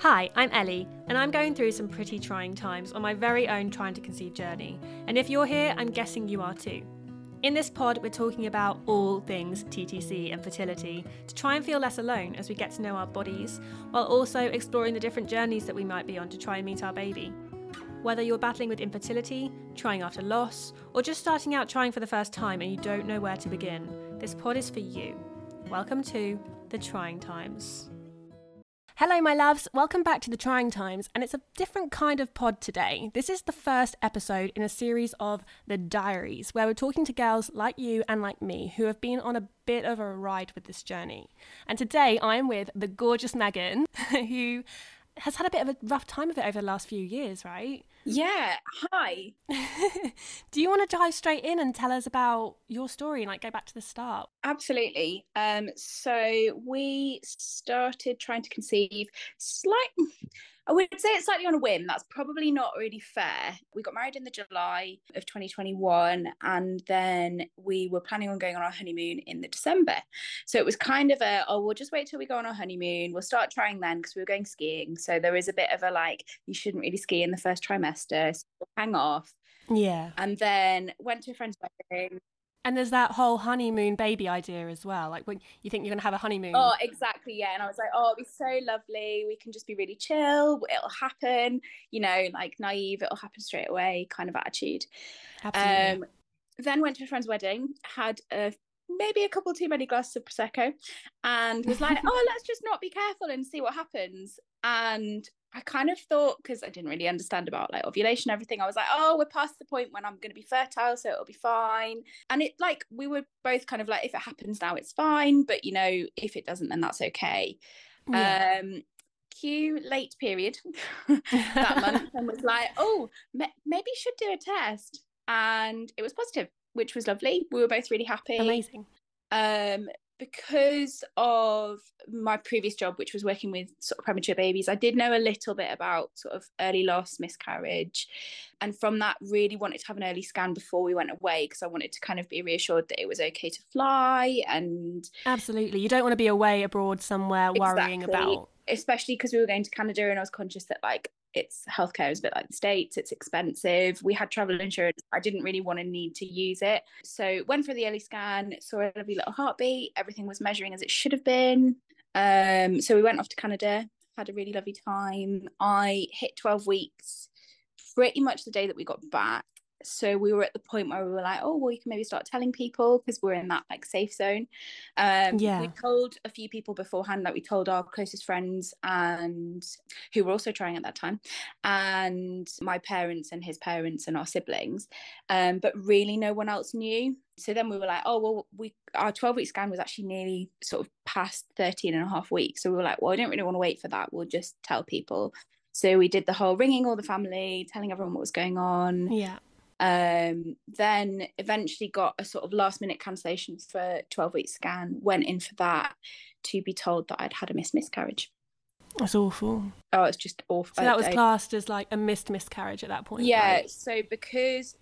Hi, I'm Ellie, and I'm going through some pretty trying times on my very own trying to conceive journey. And if you're here, I'm guessing you are too. In this pod, we're talking about all things TTC and fertility to try and feel less alone as we get to know our bodies, while also exploring the different journeys that we might be on to try and meet our baby. Whether you're battling with infertility, trying after loss, or just starting out trying for the first time and you don't know where to begin, this pod is for you. Welcome to The Trying Times. Hello, my loves. Welcome back to the Trying Times, and it's a different kind of pod today. This is the first episode in a series of The Diaries, where we're talking to girls like you and like me who have been on a bit of a ride with this journey. And today I'm with the gorgeous Megan, who has had a bit of a rough time of it over the last few years, right? Yeah. Hi. Do you want to dive straight in and tell us about your story and like go back to the start? Absolutely. Um, so we started trying to conceive slight I would say it's slightly on a whim. That's probably not really fair. We got married in the July of 2021, and then we were planning on going on our honeymoon in the December. So it was kind of a, oh, we'll just wait till we go on our honeymoon. We'll start trying then because we were going skiing. So there is a bit of a like, you shouldn't really ski in the first trimester. So we'll hang off. Yeah. And then went to a friend's wedding, and there's that whole honeymoon baby idea as well. Like when you think you're going to have a honeymoon. Oh, exactly. Yeah. And I was like, oh, it'll be so lovely. We can just be really chill. It'll happen, you know, like naive, it'll happen straight away kind of attitude. Absolutely. Um, then went to a friend's wedding, had a maybe a couple too many glasses of prosecco and was like oh let's just not be careful and see what happens and I kind of thought because I didn't really understand about like ovulation everything I was like oh we're past the point when I'm going to be fertile so it'll be fine and it like we were both kind of like if it happens now it's fine but you know if it doesn't then that's okay yeah. um cue late period that month and was like oh maybe should do a test and it was positive which was lovely. We were both really happy. Amazing. Um, because of my previous job, which was working with sort of premature babies, I did know a little bit about sort of early loss, miscarriage. And from that, really wanted to have an early scan before we went away because I wanted to kind of be reassured that it was okay to fly. And absolutely, you don't want to be away abroad somewhere exactly. worrying about. Especially because we were going to Canada and I was conscious that, like, it's healthcare is a bit like the states it's expensive. We had travel insurance i didn't really want to need to use it. So went for the early scan saw a lovely little heartbeat everything was measuring as it should have been. Um, so we went off to canada had a really lovely time. I hit 12 weeks pretty much the day that we got back so we were at the point where we were like oh well you can maybe start telling people because we're in that like safe zone. Um yeah. we told a few people beforehand like we told our closest friends and who were also trying at that time and my parents and his parents and our siblings um but really no one else knew. So then we were like oh well we our 12 week scan was actually nearly sort of past 13 and a half weeks. So we were like well i don't really want to wait for that. We'll just tell people. So we did the whole ringing all the family telling everyone what was going on. Yeah um, then eventually got a sort of last minute cancellation for 12 week scan went in for that to be told that i'd had a missed miscarriage. That's awful. Oh it's just awful. So that was classed as like a missed miscarriage at that point yeah right? so because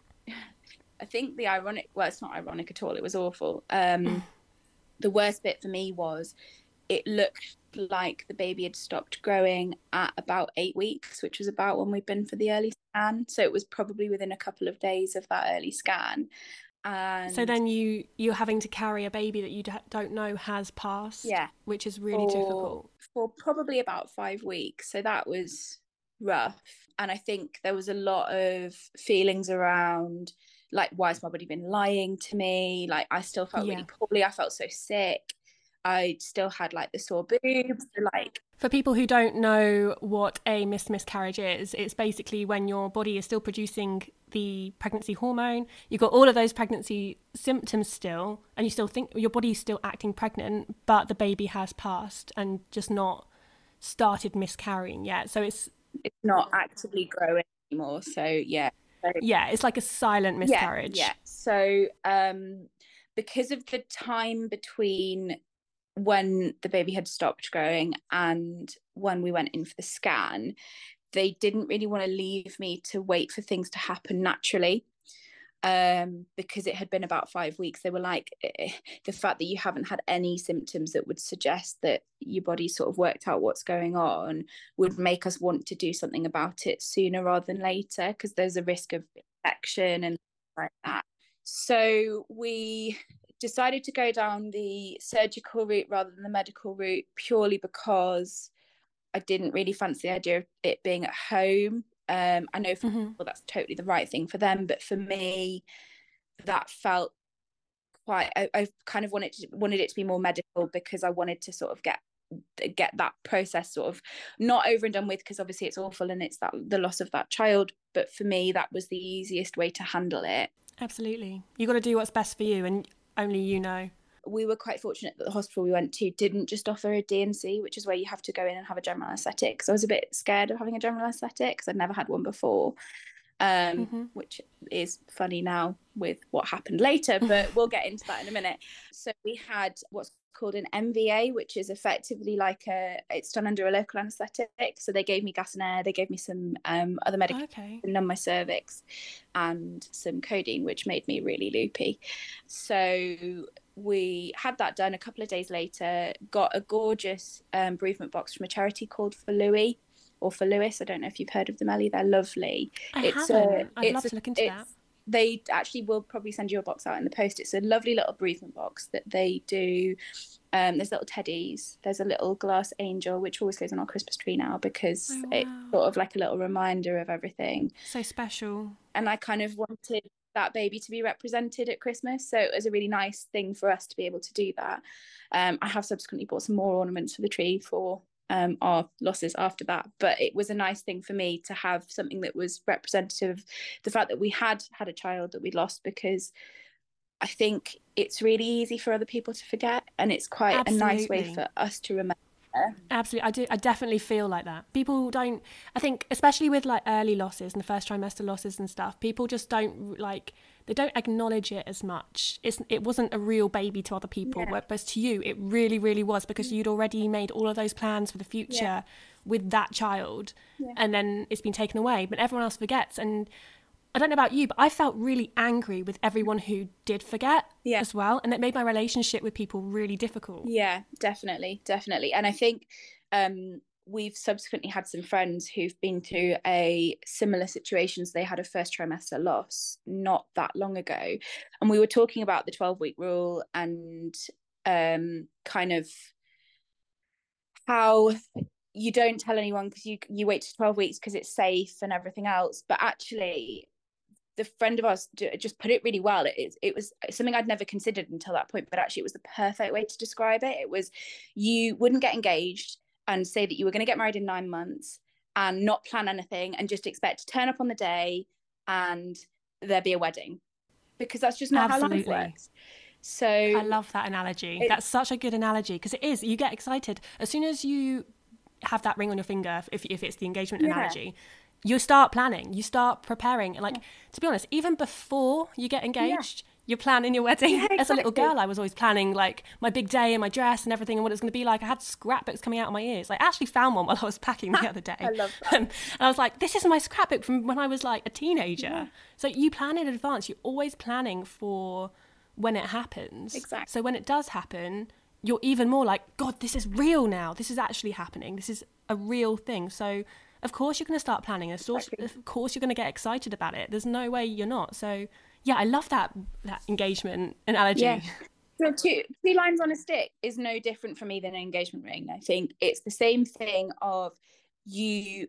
i think the ironic well it's not ironic at all it was awful. Um the worst bit for me was it looked like the baby had stopped growing at about eight weeks, which was about when we'd been for the early scan. So it was probably within a couple of days of that early scan. And so then you you're having to carry a baby that you don't know has passed. Yeah, which is really for, difficult for probably about five weeks. So that was rough, and I think there was a lot of feelings around like why has my body been lying to me? Like I still felt yeah. really poorly. I felt so sick. I still had like the sore boobs, the, like. For people who don't know what a missed miscarriage is, it's basically when your body is still producing the pregnancy hormone. You've got all of those pregnancy symptoms still, and you still think your body's still acting pregnant, but the baby has passed and just not started miscarrying yet. So it's it's not actively growing anymore. So yeah. So, yeah, it's like a silent miscarriage. Yeah. yeah. So um because of the time between when the baby had stopped growing and when we went in for the scan, they didn't really want to leave me to wait for things to happen naturally. um, because it had been about five weeks. They were like, eh, the fact that you haven't had any symptoms that would suggest that your body sort of worked out what's going on would make us want to do something about it sooner rather than later, because there's a risk of infection and like that. So we decided to go down the surgical route rather than the medical route purely because I didn't really fancy the idea of it being at home. Um, I know for mm-hmm. people that's totally the right thing for them, but for me, that felt quite. I, I kind of wanted to, wanted it to be more medical because I wanted to sort of get get that process sort of not over and done with because obviously it's awful and it's that the loss of that child but for me that was the easiest way to handle it absolutely you got to do what's best for you and only you know we were quite fortunate that the hospital we went to didn't just offer a D&C, which is where you have to go in and have a general anaesthetic. So I was a bit scared of having a general anaesthetic because I'd never had one before, um, mm-hmm. which is funny now with what happened later, but we'll get into that in a minute. So we had what's called an MVA, which is effectively like a it's done under a local anaesthetic. So they gave me gas and air, they gave me some um, other medication okay. to numb my cervix, and some codeine, which made me really loopy. So we had that done a couple of days later, got a gorgeous um, bereavement box from a charity called For Louis or for Lewis. I don't know if you've heard of them, Ellie. They're lovely. I it's haven't. A, I'd love to look into that. They actually will probably send you a box out in the post. It's a lovely little bereavement box that they do. Um, there's little teddies. There's a little glass angel, which always goes on our Christmas tree now because oh, wow. it's sort of like a little reminder of everything. So special. And I kind of wanted that baby to be represented at Christmas. So it was a really nice thing for us to be able to do that. Um, I have subsequently bought some more ornaments for the tree for um, our losses after that, but it was a nice thing for me to have something that was representative of the fact that we had had a child that we'd lost because I think it's really easy for other people to forget, and it's quite Absolutely. a nice way for us to remember Absolutely, I do. I definitely feel like that. People don't. I think, especially with like early losses and the first trimester losses and stuff, people just don't like. They don't acknowledge it as much. It's it wasn't a real baby to other people, yeah. whereas to you, it really, really was because mm. you'd already made all of those plans for the future yeah. with that child, yeah. and then it's been taken away. But everyone else forgets, and I don't know about you, but I felt really angry with everyone who did forget yeah. as well. And it made my relationship with people really difficult. Yeah, definitely. Definitely. And I think um, we've subsequently had some friends who've been through a similar situations. They had a first trimester loss not that long ago. And we were talking about the 12 week rule and um, kind of how you don't tell anyone because you you wait to 12 weeks because it's safe and everything else but actually the friend of ours just put it really well. It, it was something I'd never considered until that point, but actually it was the perfect way to describe it. It was you wouldn't get engaged and say that you were going to get married in nine months and not plan anything and just expect to turn up on the day and there be a wedding because that's just not Absolutely. how life works. So I love that analogy. It, that's such a good analogy because it is. You get excited as soon as you have that ring on your finger, if, if it's the engagement yeah. analogy you start planning, you start preparing. Like, to be honest, even before you get engaged, yeah. you're planning your wedding. Yeah, exactly. As a little girl, I was always planning like my big day and my dress and everything and what it's going to be like. I had scrapbooks coming out of my ears. I actually found one while I was packing the other day. I love that. Um, and, I was like, this is my scrapbook from when I was like a teenager. Yeah. So you plan in advance. You're always planning for when it happens. Exactly. So when it does happen, you're even more like, God, this is real now. This is actually happening. This is a real thing. So of course you're going to start planning. Of course, of course you're going to get excited about it. There's no way you're not. So yeah, I love that that engagement analogy. Yeah. So two two lines on a stick is no different for me than an engagement ring. I think it's the same thing of you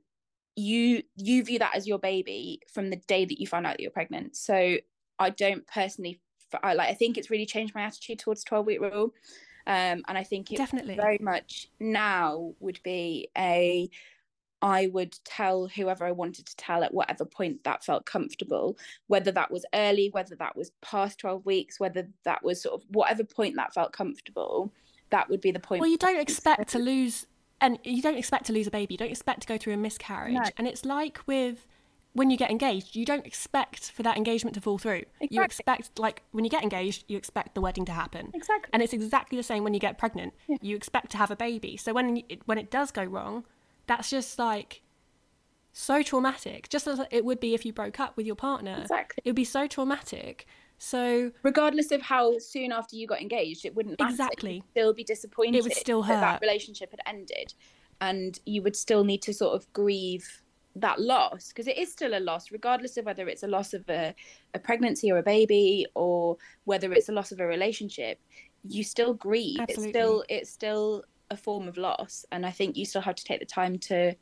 you you view that as your baby from the day that you find out that you're pregnant. So I don't personally I like I think it's really changed my attitude towards 12 week rule. Um, and I think it definitely very much now would be a I would tell whoever I wanted to tell at whatever point that felt comfortable, whether that was early, whether that was past 12 weeks, whether that was sort of whatever point that felt comfortable, that would be the point. Well, you don't expect to lose, and you don't expect to lose a baby, you don't expect to go through a miscarriage. No. And it's like with when you get engaged, you don't expect for that engagement to fall through. Exactly. You expect, like, when you get engaged, you expect the wedding to happen. Exactly. And it's exactly the same when you get pregnant. Yeah. You expect to have a baby. So when when it does go wrong, that's just like so traumatic, just as it would be if you broke up with your partner. Exactly. It would be so traumatic. So regardless of how soon after you got engaged, it wouldn't matter. Exactly. You'd still be disappointed. It would still that that relationship had ended, and you would still need to sort of grieve that loss because it is still a loss, regardless of whether it's a loss of a, a pregnancy or a baby, or whether it's a loss of a relationship. You still grieve. Absolutely. It's still it's still a form of loss, and I think you still have to take the time to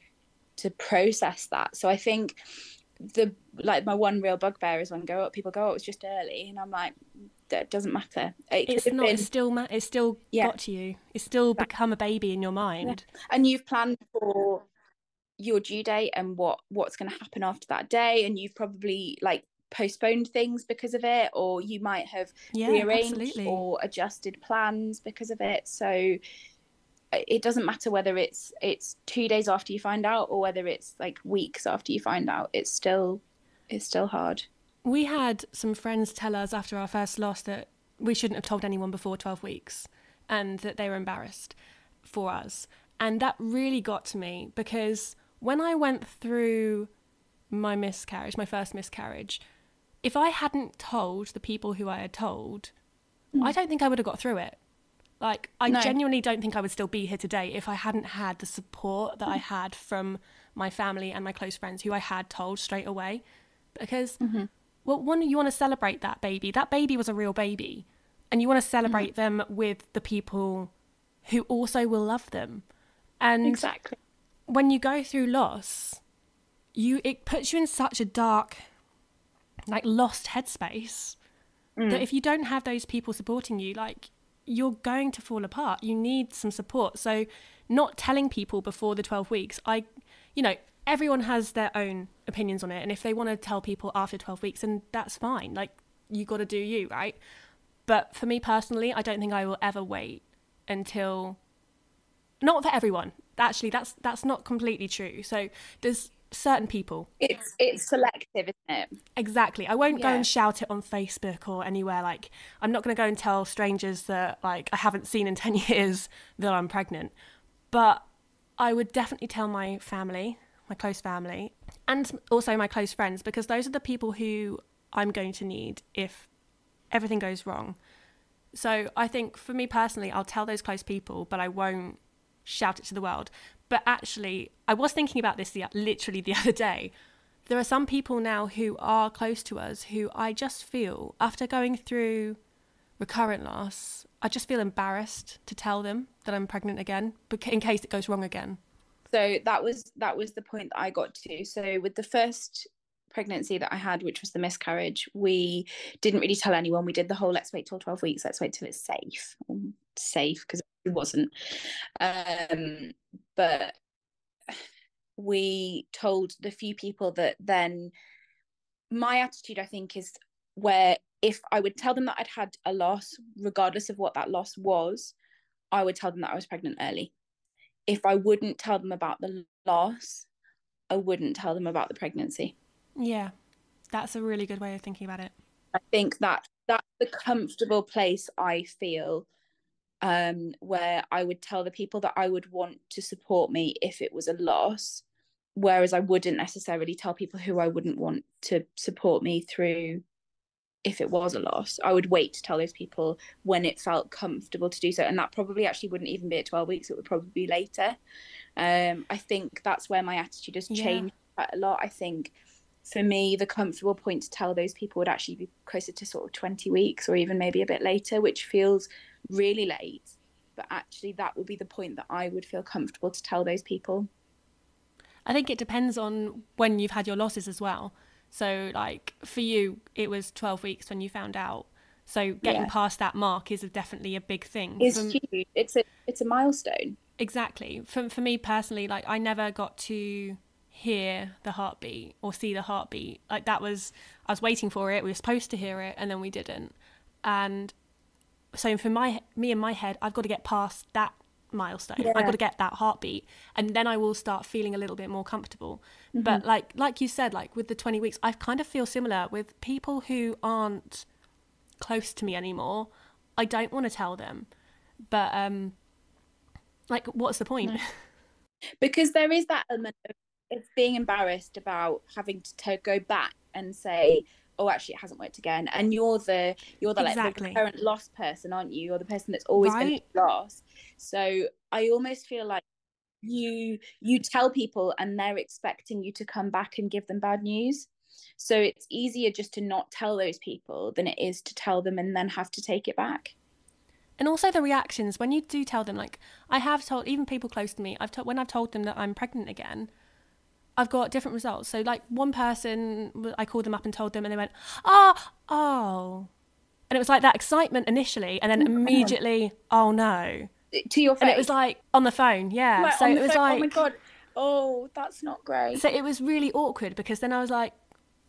to process that. So I think the like my one real bugbear is when go up people go oh it's just early and i'm like that doesn't matter it it's not. been- It's still. Ma- it's still Yeah. got to you. It's still become a baby in your mind. and you've planned for your due date and what what's going to happen after that day and you've probably like postponed things because of it or you might have Yeah, rearranged absolutely. or adjusted plans because of it so it doesn't matter whether it's it's 2 days after you find out or whether it's like weeks after you find out it's still it's still hard We had some friends tell us after our first loss that we shouldn't have told anyone before 12 weeks and that they were embarrassed for us. And that really got to me because when I went through my miscarriage, my first miscarriage, if I hadn't told the people who I had told, hmm. I don't think I would have got through it. Like, I No. genuinely don't think I would still be here today if I hadn't had the support that I had from my family and my close friends who I had told straight away. Because, mm-hmm. well, one, you want to celebrate that baby. That baby was a real baby. And you want to mm-hmm. celebrate them with the people who also will love them. And exactly when you go through loss, you it puts you in such a dark, like lost headspace mm. that if you don't have those people supporting you, like you're going to fall apart. You need some support. So, not telling people before the 12 weeks, I, you know, everyone has their own opinions on it. And if they want to tell people after 12 weeks, then that's fine. Like, you got to do you, right? But for me personally, I don't think I will ever wait until not for everyone. Actually, that's that's not completely true. So there's certain people it's it's selective isn't it exactly. I won't go and shout it on Facebook or anywhere. Like I'm not going to go and tell strangers that like I haven't seen in ten years that I'm pregnant. But I would definitely tell my family, my close family, and also my close friends because those are the people who I'm going to need if everything goes wrong. So I think for me personally, I'll tell those close people, but I won't shout it to the world. But actually, I was thinking about this the, literally the other day. There are some people now who are close to us who I just feel, after going through recurrent loss, I just feel embarrassed to tell them that I'm pregnant again, in case it goes wrong again. so that was that was the point that i got to so with the first pregnancy that i had which was the miscarriage we didn't really tell anyone we did the whole let's wait till 12 weeks let's wait till it's safe Um, safe because wasn't um but we told the few people that then my attitude i think is where if i would tell them that i'd had a loss regardless of what that loss was i would tell them that i was pregnant early if I wouldn't tell them about the loss, I wouldn't tell them about the pregnancy. Yeah, that's a really good way of thinking about it. I think that that's the comfortable place I feel um, where I would tell the people that I would want to support me if it was a loss, whereas I wouldn't necessarily tell people who I wouldn't want to support me through if it was a loss. I would wait to tell those people when it felt comfortable to do so. And that probably actually wouldn't even be at 12 weeks, it would probably be later. Um, I think that's where my attitude has Yeah. changed quite a lot. I think for me, the comfortable point to tell those people would actually be closer to sort of 20 weeks or even maybe a bit later, which feels really late. But actually, that would be the point that I would feel comfortable to tell those people. I think it depends on when you've had your losses as well. So, like for you, it was 12 weeks when you found out. So, getting Yeah. past that mark is definitely a big thing. It's From- huge. It's a it's a milestone. Exactly. For for me personally, like I never got to hear the heartbeat or see the heartbeat. Like that was I was waiting for it. We were supposed to hear it and then we didn't. And so for my me in my head, I've got to get past that milestone. I've got to get that heartbeat and then I will start feeling a little bit more comfortable. But like like you said like with the 20 weeks, I kind of feel similar with people who aren't close to me anymore. I don't want to tell them. But um like what's the point? because there is that element of being embarrassed about having to go back and say oh actually it hasn't worked again. And you're the you're the Exactly. like the current lost person aren't you? You're the person that's always Right. be lost so i almost feel like you you tell people and they're expecting you to come back and give them bad news. So it's easier just to not tell those people than it is to tell them and then have to take it back. And also the reactions. When you do tell them, like I have told even people close to me, I've told when I've told them that I'm pregnant again, I've got different results. So like one person, I called them up and told them, and they went, "Oh, oh," and it was like that excitement initially, and then oh, immediately, "Oh no," to your face and it was like on the phone, yeah. Like, so it was phone, like, oh my god. Oh that's not great. So it was really awkward because then I was like,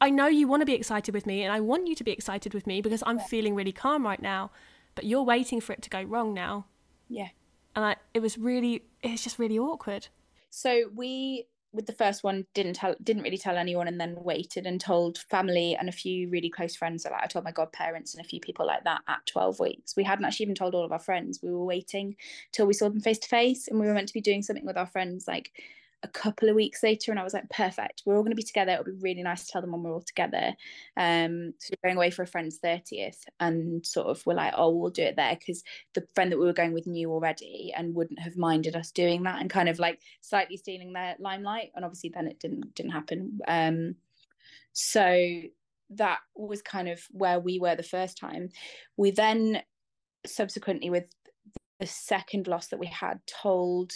I know you want to be excited with me, and I want you to be excited with me because I'm feeling really calm right now, but you're waiting for it to go wrong now. yeah. And I, it was really it's just really awkward. So we with the first one didn't tell didn't really tell anyone and then waited and told family and a few really close friends like I told my godparents and a few people like that at 12 weeks. We hadn't actually even told all of our friends. We were waiting till we saw them face to face and we were meant to be doing something with our friends like a couple of weeks later and I was like perfect we're all going to be together it'll be really nice to tell them when we're all together. Um so we're going away for a friend's 30th and sort of we're like oh we'll do it there because the friend that we were going with knew already and wouldn't have minded us doing that and kind of like slightly stealing their limelight and obviously then it didn't didn't happen. Um so that was kind of where we were the first time. We then subsequently with the second loss that we had told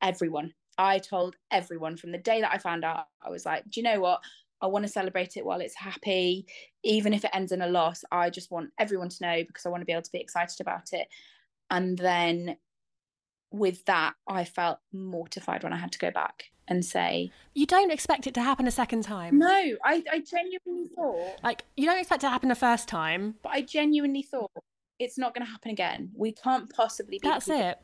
everyone i told everyone from the day that i found out i was like do you know what? I want to celebrate it while it's happy. Even if it ends in a loss i just want everyone to know because i want to be able to be excited about it. And then with that i felt mortified when i had to go back and say you don't expect it to happen a second time. No i, I genuinely thought like you don't expect it to happen the first time. But i genuinely thought it's not going to happen again. We can't possibly be that's it.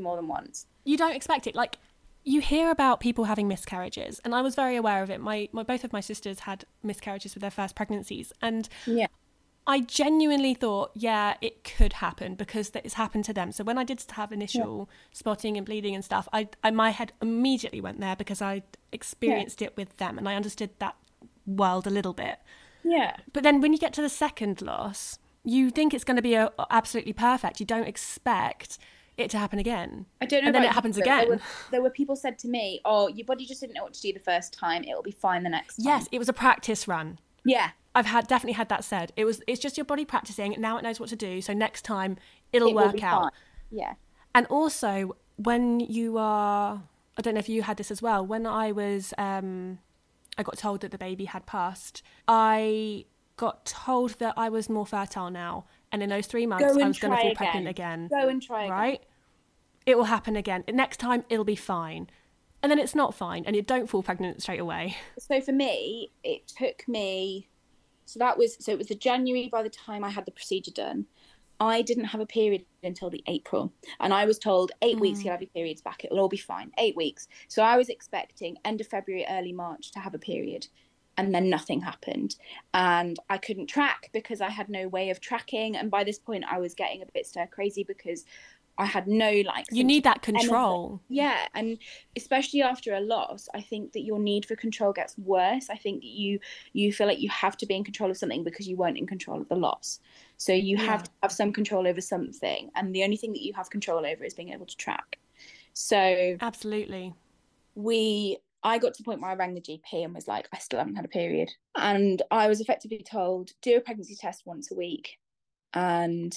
more than once. You don't expect it. Like you hear about people having miscarriages and i was very aware of it my, my both of my sisters had miscarriages with their first pregnancies and yeah I genuinely thought, yeah, it could happen because that it's happened to them. So when I did have initial spotting and bleeding and stuff, I, I my head immediately went there because I experienced it with them and I understood that world a little bit. yeah But then when you get to the second loss, you think it's going to be a, absolutely perfect. You don't expect it to happen again. I don't know. And then it you, happens but There were, again. there were people said to me, "Oh, your body just didn't know what to do the first time. It'll be fine the next time." Yes, it was a practice run. Yeah. I've had definitely had that said. It was it's just your body practicing. Now it knows what to do. So next time it'll It work out. fine. Yeah. And also, when you are, I don't know if you had this as well. When I was, um, I got told that the baby had passed. I got told that I was more fertile now, and in those three months, I was going to try fall pregnant again. again. Go and try again. It will happen again. Next time, it'll be fine. And then it's not fine, and you don't fall pregnant straight away. So for me, it took me. So that was so it was the January by the time I had the procedure done. I didn't have a period until the April, and I was told eight weeks Mm. you'll have your periods back. It'll all be fine. Eight weeks. So I was expecting end of February, early March to have a period, and then nothing happened, and I couldn't track because I had no way of tracking. And by this point, I was getting a bit stir crazy because I had no like. You need that anything. control. Yeah, and especially after a loss, I think that your need for control gets worse. I think that you you feel like you have to be in control of something because you weren't in control of the loss. So you Yeah. have to have some control over something, and the only thing that you have control over is being able to track. So Absolutely. we I got to the point where I rang the GP and was like, I still haven't had a period. And I was effectively told, do a pregnancy test once a week and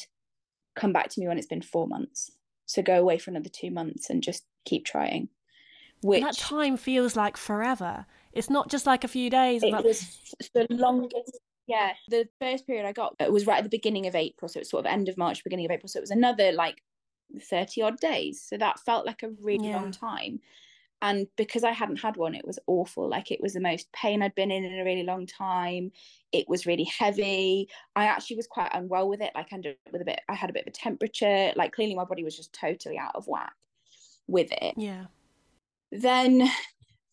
come back to me when it's been four months. So go away for another two months and just keep trying. Which And that time feels like forever. It's not just like a few days. it like- was the longest. Yeah, the first period I got it was right at the beginning of April, so it was sort of end of March, beginning of April. So it was another like thirty odd days. So that felt like a really Yeah. long time. And because I hadn't had one, it was awful. Like it was the most pain I'd been in in a really long time. It was really heavy. I actually was quite unwell with it. Like I ended up with a bit. I had a bit of a temperature. Like clearly my body was just totally out of whack with it yeah. then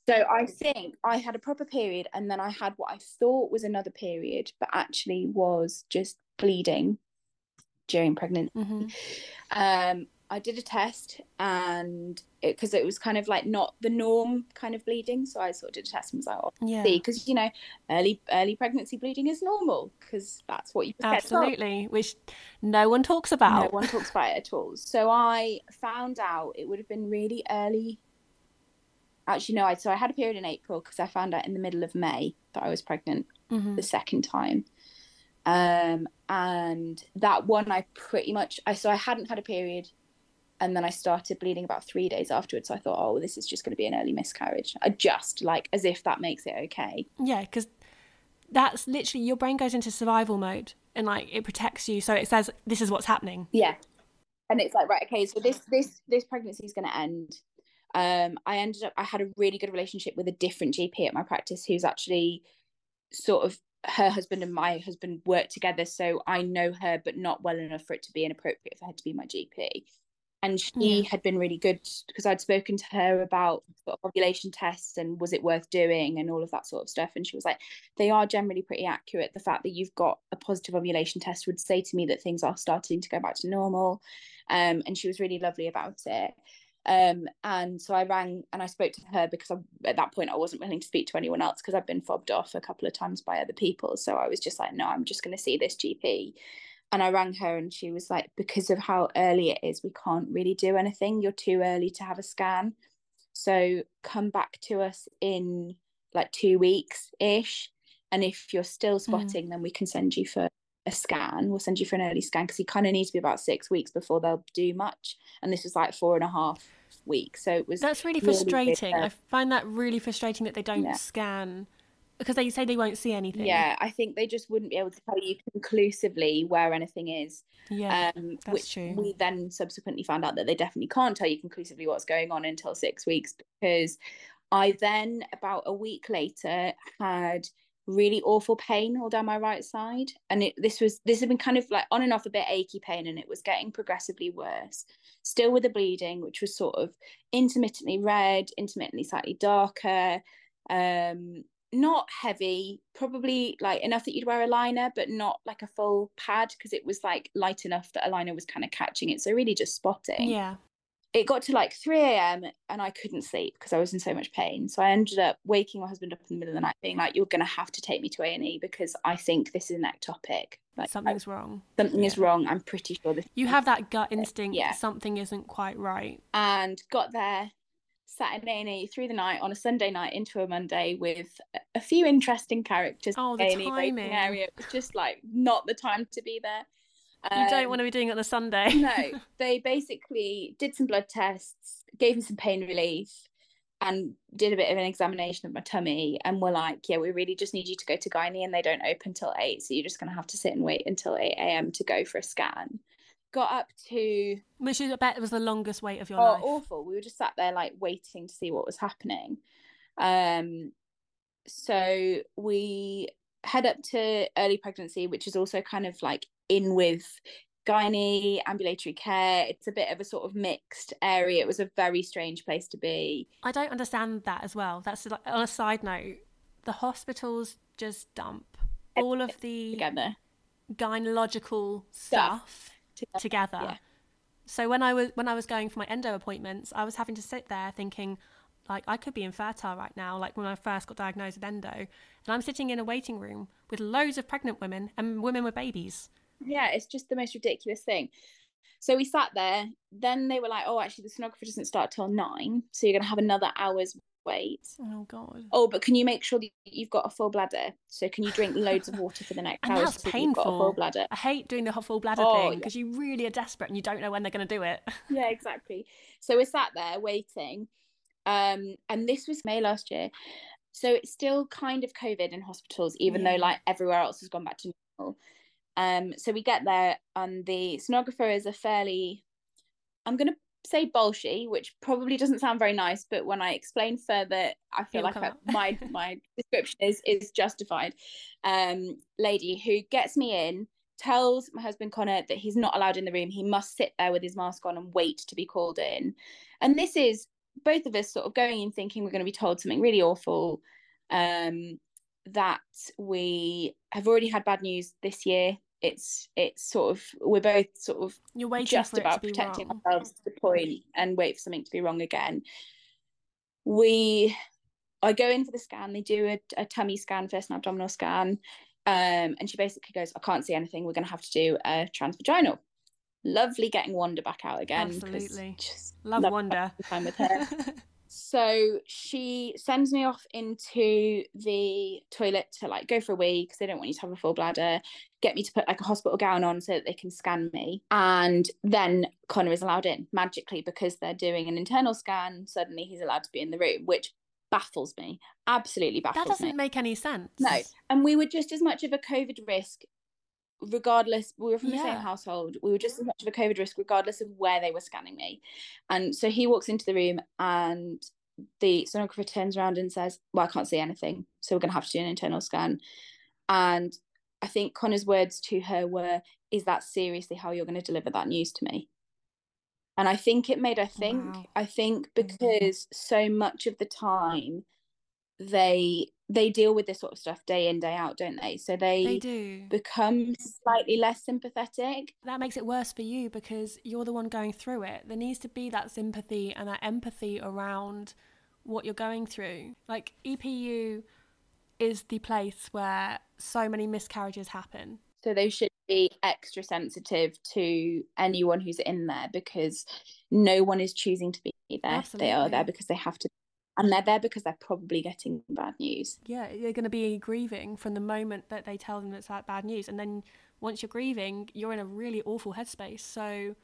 so I think I had a proper period and then I had what I thought was another period, but actually was just bleeding during pregnancy. hmm Um, I did a test and because it, it, was kind of like not the norm kind of bleeding. So I sort of did a test and was like, oh, yeah. Because, you know, early early pregnancy bleeding is normal because that's what you Absolutely, which no one talks about. No one talks about it at all. So I found out it would have been really early. Actually, no, I, so I had a period in April because I found out in the middle of May that I was pregnant mm-hmm. the second time. Um, and that one I pretty much, I so I hadn't had a period and then I started bleeding about three days afterwards. So I thought, oh, this is just going to be an early miscarriage. I just like as if that makes it okay. Yeah, because that's literally your brain goes into survival mode and like it protects you. So it says this is what's happening. Yeah, and it's like right, okay, so this this this pregnancy is going to end. Um, I ended up I had a really good relationship with a different GP at my practice who's actually sort of her husband and my husband work together so i know her but not well enough for it to be inappropriate for her to be my gp and she yeah. had been really good because I'd spoken to her about sort of ovulation tests and was it worth doing and all of that sort of stuff. And she was like, they are generally pretty accurate. The fact that you've got a positive ovulation test would say to me that things are starting to go back to normal. Um, and she was really lovely about it. Um, and so I rang and I spoke to her because I, at that point I wasn't willing to speak to anyone else because I'd been fobbed off a couple of times by other people. So I was just like, no, I'm just going to see this GP and I rang her and she was like, because of how early it is, we can't really do anything. You're too early to have a scan. So come back to us in like two weeks ish. And if you're still mm. spotting, mm. then we can send you for a scan. We'll send you for an early scan because you kind of need to be about six weeks before they'll do much. And this was like four and a half weeks. So it was That's really frustrating. I find that really frustrating that they don't yeah. scan because they say they won't see anything. Yeah, I think they just wouldn't be able to tell you conclusively where anything is. Yeah, um, which true. we then subsequently found out that they definitely can't tell you conclusively what's going on until six weeks because I then about a week later had really awful pain all down my right side and it this was this had been kind of like on and off a bit achy pain and it was getting progressively worse still with the bleeding which was sort of intermittently red intermittently slightly darker um not heavy, probably like enough that you'd wear a liner, but not like a full pad because it was like light enough that a liner was kind of catching it. So really just spotting. Yeah. It got to like 3 a.m. and I couldn't sleep because I was in so much pain. So I ended up waking my husband up in the middle of the night, being like, "You're going to have to take me to A and E because I think this is an ectopic. Like something's wrong. Something yeah. is wrong. I'm pretty sure this. You have that gut instinct. Yeah. something isn't quite right. And got there, sat in A&E through the night on a Sunday night into a Monday with a few interesting characters. Oh, the timing. area. It was just like not the time to be there. Um, you don't want to be doing it on a Sunday. no, they basically did some blood tests, gave me some pain relief, and did a bit of an examination of my tummy and were like, yeah, we really just need you to go to gynae and they don't open till 8. So you're just going to have to sit and wait until 8 a.m. to go for a scan got up to which is I bet it was the longest wait of your oh, life. awful. We were just sat there like waiting to see what was happening. Um so we head up to early pregnancy, which is also kind of like in with gynae, ambulatory care. It's a bit of a sort of mixed area. It was a very strange place to be. I don't understand that as well. That's like on a side note, the hospitals just dump all of the together gynecological stuff, stuff together. together. Yeah. So when I was when I was going for my endo appointments, I was having to sit there thinking, like I could be infertile right now. Like when I first got diagnosed with endo, and I'm sitting in a waiting room with loads of pregnant women and women with babies. Yeah, it's just the most ridiculous thing. So we sat there. Then they were like, "Oh, actually, the sonographer doesn't start till nine, so you're gonna have another hour's wait. Oh god. Oh, but can you make sure that you've got a full bladder? So can you drink loads of water for the next and hour? That's painful. You've got a full bladder. I hate doing the full bladder oh, thing because yeah. you really are desperate and you don't know when they're going to do it. yeah, exactly. So we sat there waiting, um, and this was May last year. So it's still kind of COVID in hospitals, even yeah. though like everywhere else has gone back to normal. Um, so we get there, and the sonographer is a fairly I'm going to say bolshy, which probably doesn't sound very nice, but when I explain further, I feel It'll like I, my my description is is justified. Um, lady who gets me in, tells my husband Connor that he's not allowed in the room. He must sit there with his mask on and wait to be called in. And this is both of us sort of going in thinking we're going to be told something really awful. Um, that we have already had bad news this year it's it's sort of we're both sort of You're waiting just about protecting wrong. ourselves to the point and wait for something to be wrong again. We, I go in for the scan. They do a, a tummy scan first, an abdominal scan, um, and she basically goes, "I can't see anything. We're going to have to do a transvaginal." Lovely getting Wanda back out again Absolutely. just Love love Wonder. the time with her. So she sends me off into the toilet to like go for a wee because they don't want you to have a full bladder, get me to put like a hospital gown on so that they can scan me. And then Connor is allowed in magically because they're doing an internal scan. Suddenly he's allowed to be in the room, which baffles me. Absolutely baffles me. that doesn't me. make any sense. No. And we were just as much of a COVID risk, regardless. We were from the Yeah. same household. We were just as much of a COVID risk, regardless of where they were scanning me. And so he walks into the room, and the sonographer turns around and says, Well, I can't see anything. So we're going to have to do an internal scan. And I think Connor's words to her were, Is that seriously how you're going to deliver that news to me? And I think it made her think. Wow. I think mm-hmm. because so much of the time they they deal with this sort of stuff day in day out don't they so they, They do. become slightly less sympathetic that makes it worse for you because you're the one going through it. There needs to be that sympathy and that empathy around what you're going through. Like EPU is the place where so many miscarriages happen. so they should be extra sensitive to anyone who's in there because no one is choosing to be there they are there because they have to and they're there because they're probably getting bad news Yeah, you're going to be grieving from the moment that they tell them it's that bad news. And then once you're grieving, you're in a really awful headspace. So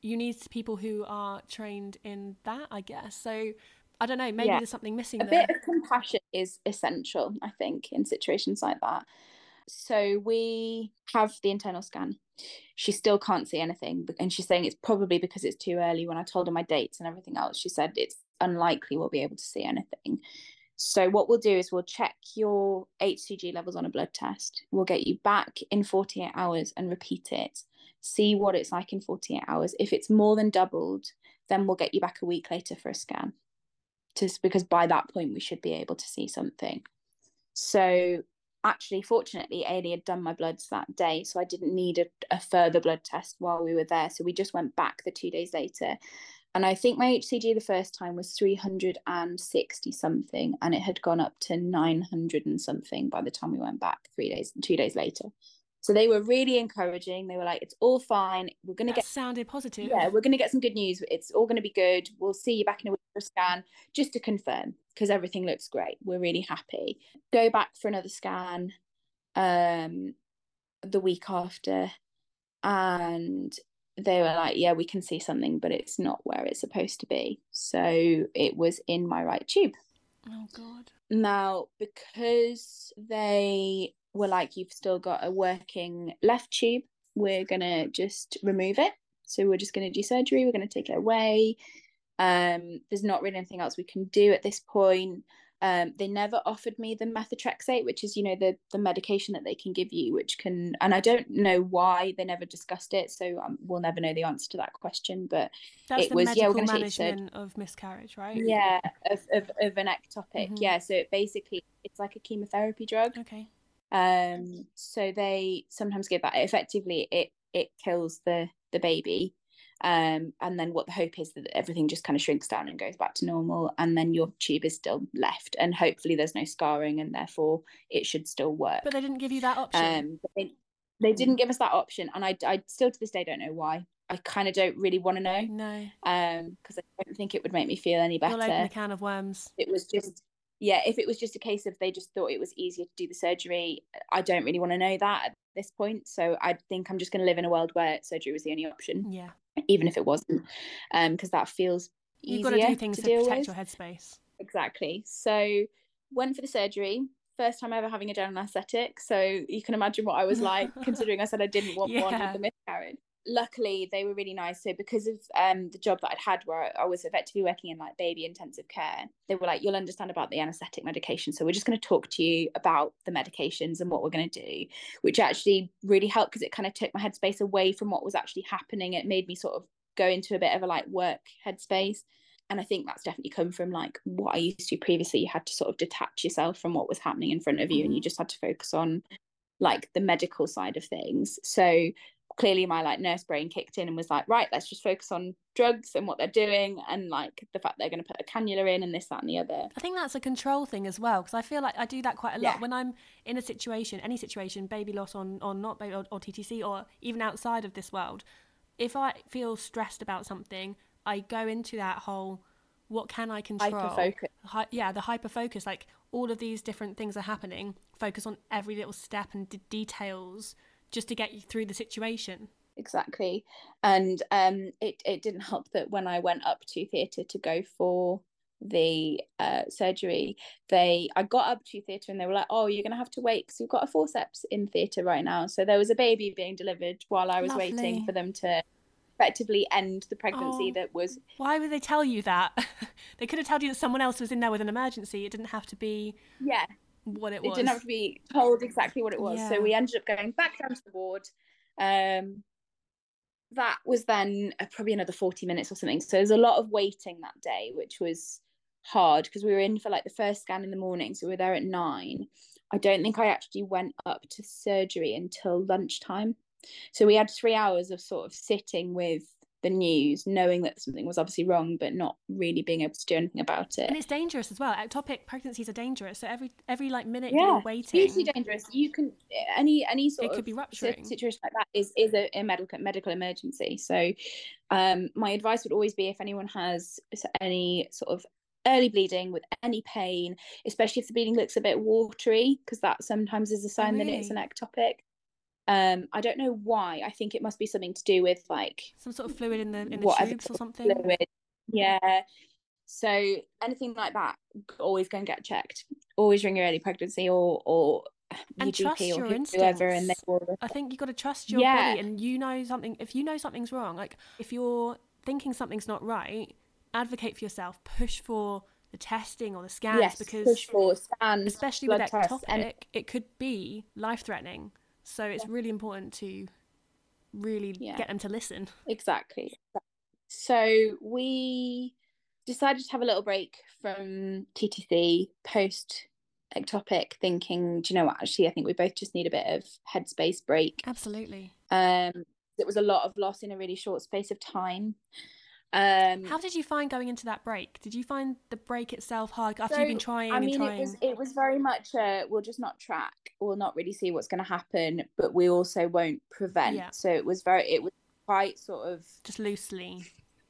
you need people who are trained in that, I guess. So I don't know, maybe Yeah. there's something missing a there. bit of compassion is essential i think in situations like that so we have the internal scan she still can't see anything and she's saying it's probably because it's too early when i told her my dates and everything else she said it's unlikely we'll be able to see anything so what we'll do is we'll check your hcg levels on a blood test we'll get you back in 48 hours and repeat it see what it's like in 48 hours if it's more than doubled then we'll get you back a week later for a scan just because by that point we should be able to see something. So actually, fortunately, A&E had done my bloods that day, so I didn't need a, a further blood test while we were there. So we just went back the two days later. And I think my HCG the first time was 360 something, and it had gone up to 900 and something by the time we went back three days, two days later. So they were really encouraging. They were like, it's all fine. We're going to get sounded positive. yeah, we're going to get some good news. It's all going to be good. We'll see you back in a week for a scan just to confirm because everything looks great. We're really happy. Go back for another scan um the week after and they were like, yeah, we can see something, but it's not where it's supposed to be. So it was in my right tube. Oh, God. Now, because they were like, you've still got a working left tube, we're going to just remove it. So we're just going to do surgery. We're going to take it away. Um, there's not really anything else we can do at this point. Um, they never offered me the methotrexate, which is, you know, the the medication that they can give you, which can, and I don't know why they never discussed it, so um, we'll never know the answer to that question. But That's It the was, yeah, medical we're gonna take you to surgery. management of miscarriage, right? yeah, of of, of an ectopic, Mhm. yeah. So it basically, it's like a chemotherapy drug. Okay. Um, so they sometimes give that. Effectively, it it kills the the baby. Um, and then what the hope is that everything just kind of shrinks down and goes back to normal, and then your tube is still left, and hopefully there's no scarring, and therefore it should still work. But they didn't give you that option. Um, they, they didn't give us that option, and I I still to this day don't know why. I kind of don't really want to know, no. um, because I don't think it would make me feel any better You'll open a can of worms. it was just yeah if it was just a case of they just thought it was easier to do the surgery i don't really want to know that at this point so i think i'm just going to live in a world where surgery was the only option Yeah. Even if it wasn't um because that feels You've got to do things to, deal protect with. your headspace. exactly. So went for the surgery. First time ever having a general anesthetic so you can imagine what i was like considering i said i didn't want one Yeah. with the miscarriage luckily they were really nice. So because of um the job that i'd had where i was effectively working in like baby intensive care they were like you'll understand about the anesthetic medication. So we're just going to talk to you about the medications and what we're going to do which actually really helped because it kind of took my headspace away from what was actually happening. It made me sort of go into a bit of a like work headspace. And i think that's definitely come from like what i used to previously. You had to sort of detach yourself from what was happening in front of you and you Mhm. just had to focus on like the medical side of things. So clearly my like nurse brain kicked in and was like, right, let's just focus on drugs and what they're doing and like the fact they're going to put a cannula in and this, that, and the other. I think that's a control thing as well because I feel like I do that quite a lot Yeah. when I'm in a situation, any situation, baby loss on or not baby or, or TTC or even outside of this world. If I feel stressed about something, I go into that whole what can I control? Hyper-focus. Hi- yeah, the hyper focus. Like all of these different things are happening. Focus on every little step and d- details just to get you through the situation. exactly and um it it didn't help that when i went up to theatre to go for the uh surgery they i got up to theatre and they were like oh you're gonna have to wait because we've got a forceps in theatre right now so there was a baby being delivered while i was Lovely. waiting for them to effectively end the pregnancy Oh. that was Why would they tell you that? they could have told you that someone else was in there with an emergency. It didn't have to be yeah what it it was. didn't have to be told exactly what it was. Yeah. so we ended up going back down to the ward. Um that was then uh, probably another 40 minutes or something. So there's a lot of waiting that day which was hard because we were in for like the first scan in the morning so we were there at nine. I don't think i actually went up to surgery until lunchtime. So we had three hours of sort of sitting with the news knowing that something was obviously wrong but not really being able to do anything about it and it's dangerous as well. Ectopic pregnancies are dangerous. So every every like minute yeah, you're waiting, hugely dangerous. You can any any sort It could of be rupturing. situation like that is is a, a medical medical emergency. So, um, my advice would always be if anyone has any sort of early bleeding with any pain, especially if the bleeding looks a bit watery, because that sometimes is a sign that it's an ectopic. Um, I don't know why. I think it must be something to do with like some sort of fluid in the in the tubes or something. fluid. Yeah. So anything like that, always go and get checked. Always ring your early pregnancy or or your And trust GP or your whoever, and they will. I think you've got to trust your Yeah. body, and you know something. If you know something's wrong, like if you're thinking something's not right, advocate for yourself. Push for the testing or the scans Yes, because push for scans, especially with tests, ectopic, and it could be life threatening. So it's really important to really Yeah. get them to listen. exactly. So we decided to have a little break from TTC post ectopic, thinking, do you know what? Actually, I think we both just need a bit of headspace break. Absolutely. Um, it was a lot of loss in a really short space of time. Um, How did you find going into that break? Did you find the break itself hard after So, you've been trying I mean, trying? it was it was very much uh, we'll just not track, we'll not really see what's going to happen, but we also won't prevent. Yeah. So it was very it was quite sort of Just loosely.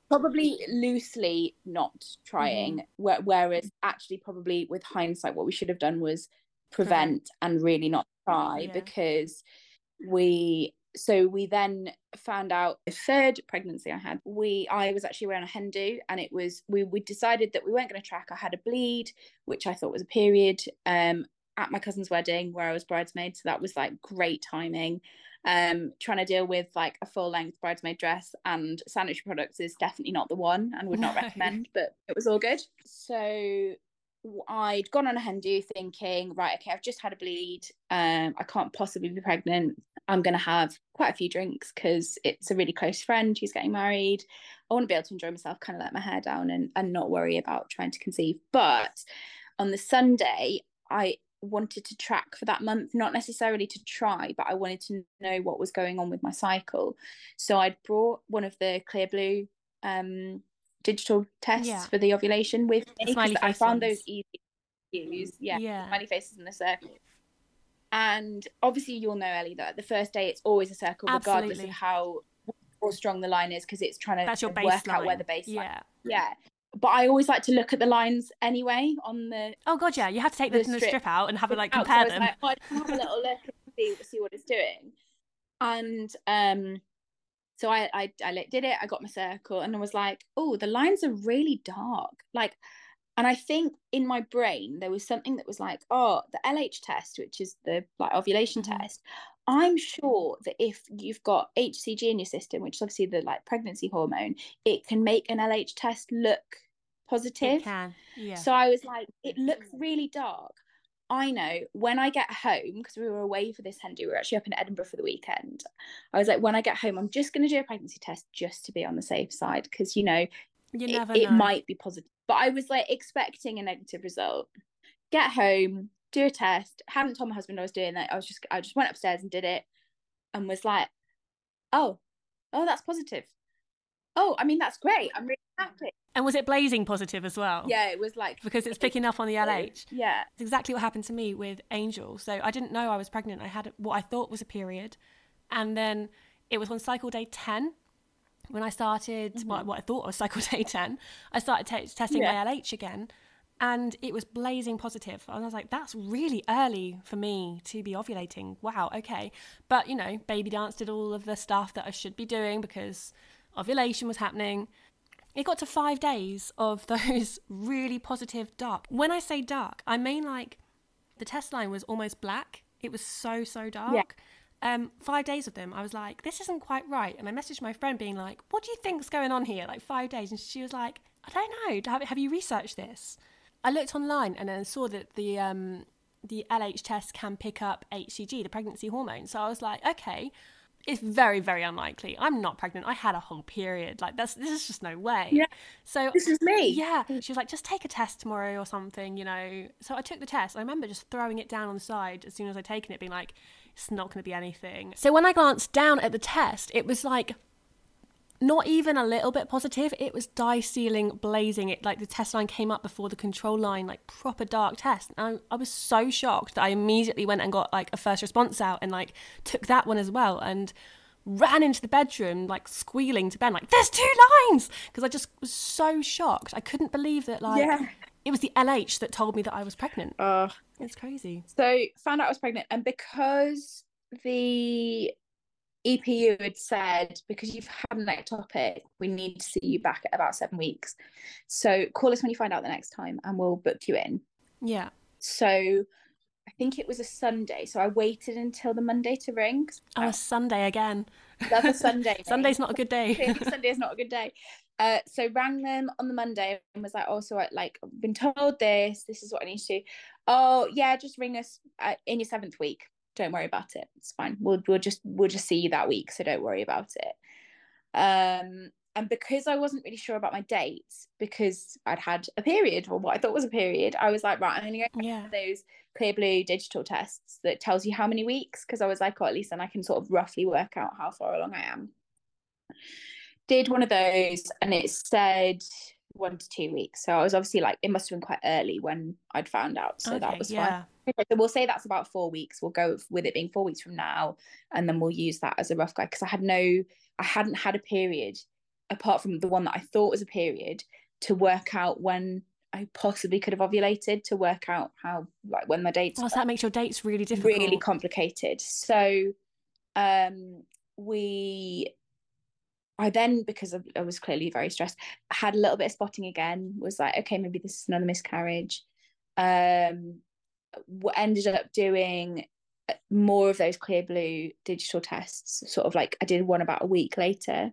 probably loosely not trying, Mm-hmm. whereas actually probably with hindsight, what we should have done was prevent, and really not try Yeah. because we so we then found out the third pregnancy I had. We I was actually wearing a hen do, and it was we we decided that we weren't going to track. I had a bleed, which I thought was a period, um, at my cousin's wedding where I was bridesmaid. So that was like great timing. Um, trying to deal with like a full length bridesmaid dress and sanitary products is definitely not the one, and would not recommend. But it was all good. So I'd gone on a hen do thinking, right, okay, I've just had a bleed. Um, I can't possibly be pregnant. I'm going to have quite a few drinks because it's a really close friend who's getting married. I want to be able to enjoy myself, kind of let my hair down and, and not worry about trying to conceive. But on the Sunday, I wanted to track for that month, not necessarily to try, but I wanted to know what was going on with my cycle. So I'd brought one of the Clearblue um, digital tests Yeah. for the ovulation with me because I found those easy to use. Yeah, Yeah. smiley faces in the circle. And obviously, you'll know Ellie that the first day it's always a circle, regardless of how or strong the line is, because it's trying to That's your work out where the baseline. Yeah. yeah. But I always like to look at the lines anyway on the Oh god, yeah. You have to take the, The the strip- strip out and have a like out, so compare them. like, oh, I have a little look and see see what it's doing. And um, so I I I did it. I got my circle, and I was like, oh, the lines are really dark. Like, and I think in my brain there was something that was like, oh, the LH test, which is the like ovulation Mhm. test. I'm sure that if you've got HCG in your system, which is obviously the like pregnancy hormone, it can make an LH test look positive. It can. Yeah. So I was like, it looks really dark. I know when I get home, because we were away for this hen do, we were actually up in Edinburgh for the weekend. I was like, when I get home, I'm just going to do a pregnancy test just to be on the safe side, because you know, you it, it might be positive. But I was like expecting a negative result. Get home, do a test. Hadn't told my husband I was doing that. I was just I just went upstairs and did it and was like, oh, oh, that's positive. Oh, I mean that's great. I'm really happy. And was it blazing positive as well? Yeah, it was like because it's picking up on the LH. Yeah, it's exactly what happened to me with Angel. So I didn't know I was pregnant. I had what I thought was a period, and then it was on cycle day ten when I started mm-hmm. what, what I thought was cycle day ten. I started t- testing yeah. my LH again, and it was blazing positive. And I was like, that's really early for me to be ovulating. Wow, okay. But, you know, baby dance did all of the stuff that I should be doing because ovulation was happening. It got to five days of those really positive dark. When I say dark, I mean like the test line was almost black. It was so, so dark. Yeah. Um, five days of them, I was like, this isn't quite right. And I messaged my friend being like, what do you think's going on here? Like five days. And she was like, I don't know. Have, have you researched this? I looked online and then saw that the um, the LH test can pick up HCG, the pregnancy hormone. So I was like, okay, it's very very unlikely. I'm not pregnant. I had a whole period. Like that's this is just no way. Yeah. So this is me. Yeah. She was like, just take a test tomorrow or something, you know. So I took the test. I remember just throwing it down on the side as soon as I'd taken it, being like, it's not going to be anything. So when I glanced down at the test, it was like not even a little bit positive. It was dye sealing, blazing. It like the test line came up before the control line, like proper dark test. And I, I, was so shocked that I immediately went and got like a first response out and like took that one as well and ran into the bedroom like squealing to Ben like there's two lines because I just was so shocked. I couldn't believe that like yeah. it was the LH that told me that I was pregnant. Uh, it's crazy. So found out I was pregnant and because the EPU had said, because you've had an ectopic, we need to see you back at about seven weeks. So call us when you find out the next time and we'll book you in. Yeah. So I think it was a Sunday. So I waited until the Monday to ring. Oh, Sunday again. That's a Sunday. Sunday's not a good day. Sunday is not a good day. Uh, so rang them on the Monday and was like, "Oh, so I like been told this. This is what I need to do. Oh, yeah, just ring us uh, in your seventh week don't worry about it. It's fine. We'll we'll just we'll just see you that week so don't worry about it. Um and because I wasn't really sure about my dates because I'd had a period or what I thought was a period I was like right I'm gonna go yeah. those Clearblue digital tests that tells you how many weeks because I was like oh at least then I can sort of roughly work out how far along I am. Did one of those and it said one to two weeks. So I was obviously like, it must have been quite early when I'd found out. So okay, that was yeah. fine. Okay, so we'll say that's about four weeks. We'll go with it being four weeks from now, and then we'll use that as a rough guide because I had no, I hadn't had a period apart from the one that I thought was a period to work out when I possibly could have ovulated to work out how like when my dates. Oh, so that makes your dates really difficult. Really complicated. So, um, we I then, because I was clearly very stressed, had a little bit of spotting again. Was like, okay, maybe this is another miscarriage. Um, ended up doing uh, more of those Clearblue digital tests. Sort of like I did one about a week later,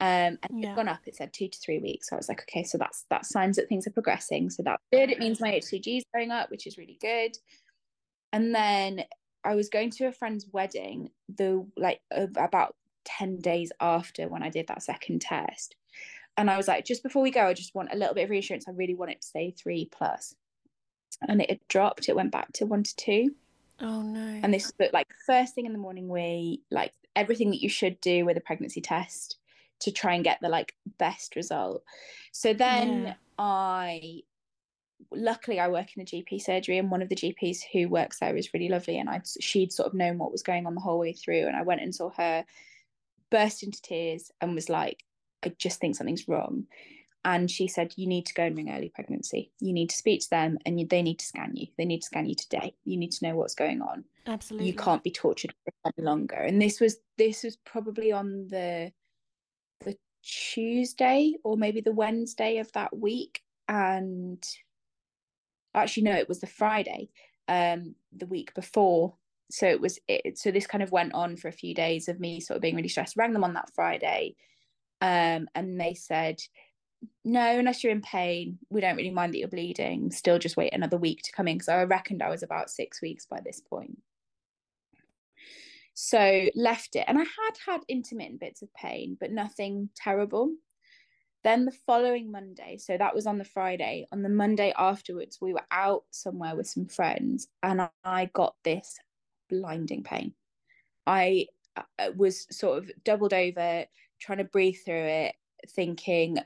um, and yeah. it gone up. It said two to three weeks. So I was like, okay, so that's that signs that things are progressing. So that's good. It means my HCG is going up, which is really good. And then I was going to a friend's wedding, the like about 10 days after when I did that second test. And I was like, just before we go, I just want a little bit of reassurance. I really want it to say three plus. And it had dropped, it went back to one to two. Oh no. And this was like first thing in the morning, we like everything that you should do with a pregnancy test to try and get the like best result. So then yeah. I luckily I work in a GP surgery and one of the GPs who works there is really lovely and I she'd sort of known what was going on the whole way through and I went and saw her burst into tears and was like, I just think something's wrong. And she said, You need to go and ring early pregnancy. You need to speak to them and you, they need to scan you. They need to scan you today. You need to know what's going on. Absolutely. You can't be tortured for any longer. And this was this was probably on the the Tuesday or maybe the Wednesday of that week. And actually no, it was the Friday, um, the week before so it was it so this kind of went on for a few days of me sort of being really stressed. Rang them on that friday um, and they said no unless you're in pain we don't really mind that you're bleeding. Still just wait another week to come in. Because i reckoned i was about six weeks by this point. So left it. And i had had intermittent bits of pain but nothing terrible. Then the following Monday, so that was on the Friday, on the Monday afterwards, we were out somewhere with some friends and I got this blinding pain. I uh, was sort of doubled over, trying to breathe through it, thinking,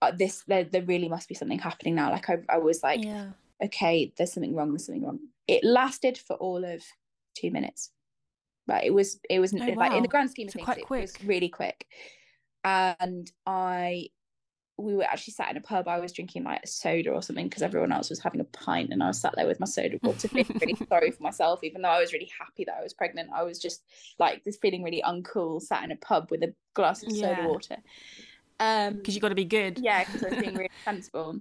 uh, this there, there really must be something happening now. Like I, I was like, yeah. okay, there's something wrong, there's something wrong. It lasted for all of two minutes. But it was it was oh, like wow. in the grand scheme of so things, it quick. was really quick and I we were actually sat in a pub. I was drinking like a soda or something because everyone else was having a pint, and I was sat there with my soda water, feeling really sorry for myself. Even though I was really happy that I was pregnant, I was just like this feeling really uncool, sat in a pub with a glass of yeah. soda water. Um, because you got to be good. Yeah, because I was being really sensible.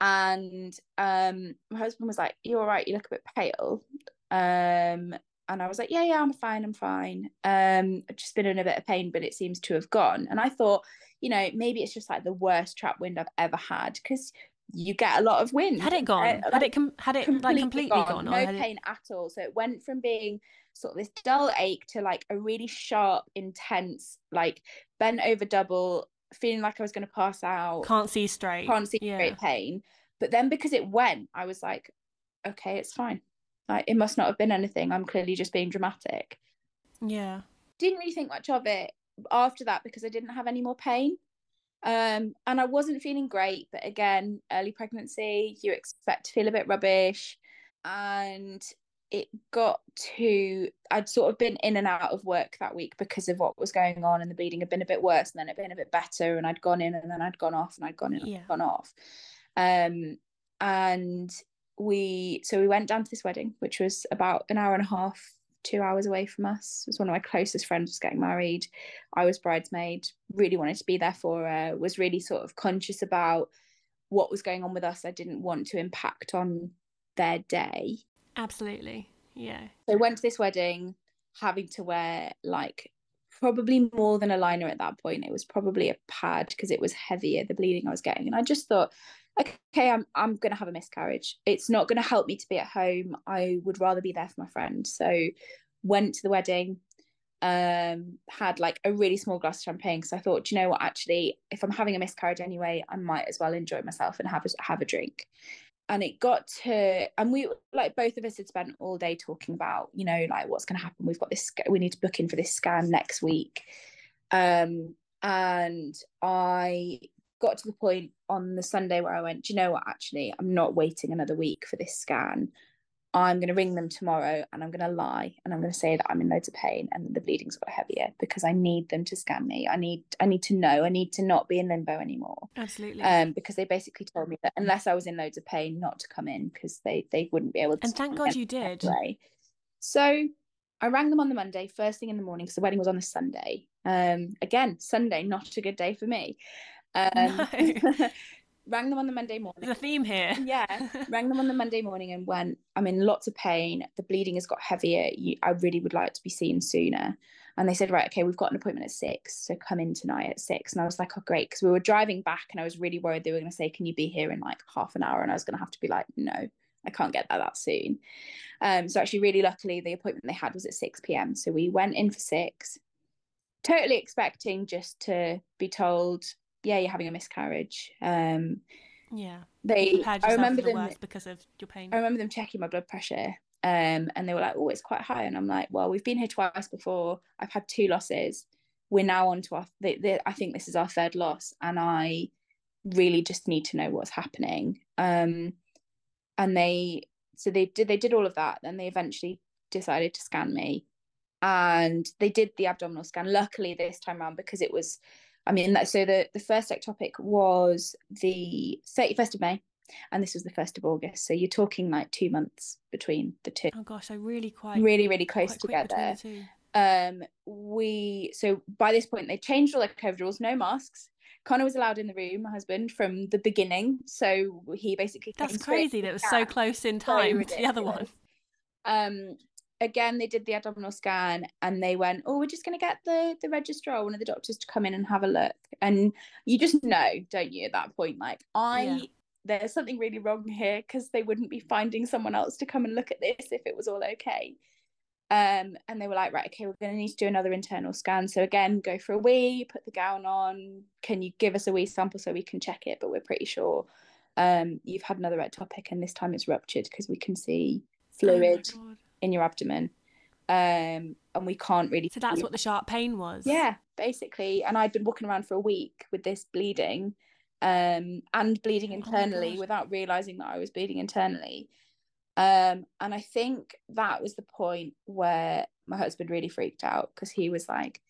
And um, my husband was like, "You're all right. You look a bit pale." Um, and I was like, yeah, yeah, I'm fine, I'm fine. Um, I've just been in a bit of pain, but it seems to have gone. And I thought, you know, maybe it's just like the worst trap wind I've ever had because you get a lot of wind. Had it gone? Uh, like, had it com- had it completely like completely gone? gone no pain it... at all. So it went from being sort of this dull ache to like a really sharp, intense, like bent over double, feeling like I was going to pass out. Can't see straight. Can't see yeah. straight pain. But then because it went, I was like, okay, it's fine. Like it must not have been anything. I'm clearly just being dramatic. Yeah. Didn't really think much of it after that because I didn't have any more pain. Um, and I wasn't feeling great, but again, early pregnancy, you expect to feel a bit rubbish. And it got to I'd sort of been in and out of work that week because of what was going on and the bleeding had been a bit worse and then it had been a bit better and I'd gone in and then I'd gone off and I'd gone in and gone off. Um and we so we went down to this wedding, which was about an hour and a half, two hours away from us. It was one of my closest friends was getting married. I was bridesmaid, really wanted to be there for her, was really sort of conscious about what was going on with us. I didn't want to impact on their day. Absolutely. Yeah. So I went to this wedding having to wear like probably more than a liner at that point. It was probably a pad because it was heavier, the bleeding I was getting. And I just thought, okay, I'm I'm gonna have a miscarriage. It's not gonna help me to be at home. I would rather be there for my friend. So went to the wedding, um, had like a really small glass of champagne because I thought, you know what, actually, if I'm having a miscarriage anyway, I might as well enjoy myself and have a have a drink. And it got to, and we like both of us had spent all day talking about, you know, like what's going to happen. We've got this, we need to book in for this scan next week. Um, and I got to the point on the Sunday where I went, do you know what? Actually, I'm not waiting another week for this scan. I'm going to ring them tomorrow and I'm going to lie and I'm going to say that I'm in loads of pain and the bleeding's got heavier because I need them to scan me. I need I need to know. I need to not be in limbo anymore. Absolutely. Um, because they basically told me that unless I was in loads of pain, not to come in because they they wouldn't be able to. And thank God you did. So I rang them on the Monday, first thing in the morning, because the wedding was on the Sunday. Um, again, Sunday, not a good day for me. Um, no. rang them on the Monday morning. The theme here. yeah, rang them on the Monday morning and went, I'm in lots of pain. The bleeding has got heavier. You, I really would like to be seen sooner. And they said, right, okay, we've got an appointment at six, so come in tonight at six. And I was like, oh, great, because we were driving back, and I was really worried they were going to say, can you be here in like half an hour? And I was going to have to be like, no, I can't get there that soon. Um, so actually, really luckily, the appointment they had was at six p.m. So we went in for six, totally expecting just to be told yeah, you're having a miscarriage. Um, yeah. They. I remember the them because of your pain. I remember them checking my blood pressure. Um, and they were like, "Oh, it's quite high," and I'm like, "Well, we've been here twice before. I've had two losses. We're now on to our. The, the, I think this is our third loss, and I really just need to know what's happening." Um, and they, so they did. They did all of that. Then they eventually decided to scan me, and they did the abdominal scan. Luckily, this time around because it was I mean, so the, the first ectopic was the 31st of May, and this was the 1st of August. So you're talking like two months between the two. Oh gosh, I really quite really really close together. Um, we so by this point they changed all their COVID rules, no masks. Connor was allowed in the room, my husband, from the beginning. So he basically that's crazy. That was so close in time to the other one. Um, again they did the abdominal scan and they went oh we're just going to get the the registrar or one of the doctors to come in and have a look and you just know don't you at that point like i yeah. there's something really wrong here because they wouldn't be finding someone else to come and look at this if it was all okay Um, and they were like, right, okay, we're going to need to do another internal scan. So again, go for a wee, put the gown on. Can you give us a wee sample so we can check it? But we're pretty sure um, you've had another ectopic, and this time it's ruptured because we can see fluid Oh in your abdomen. Um, and we can't really. So that's what the sharp pain was. Yeah, basically. And I'd been walking around for a week with this bleeding, um, and bleeding Oh internally gosh. without realizing that I was bleeding internally. Um, and I think that was the point where my husband really freaked out because he was like,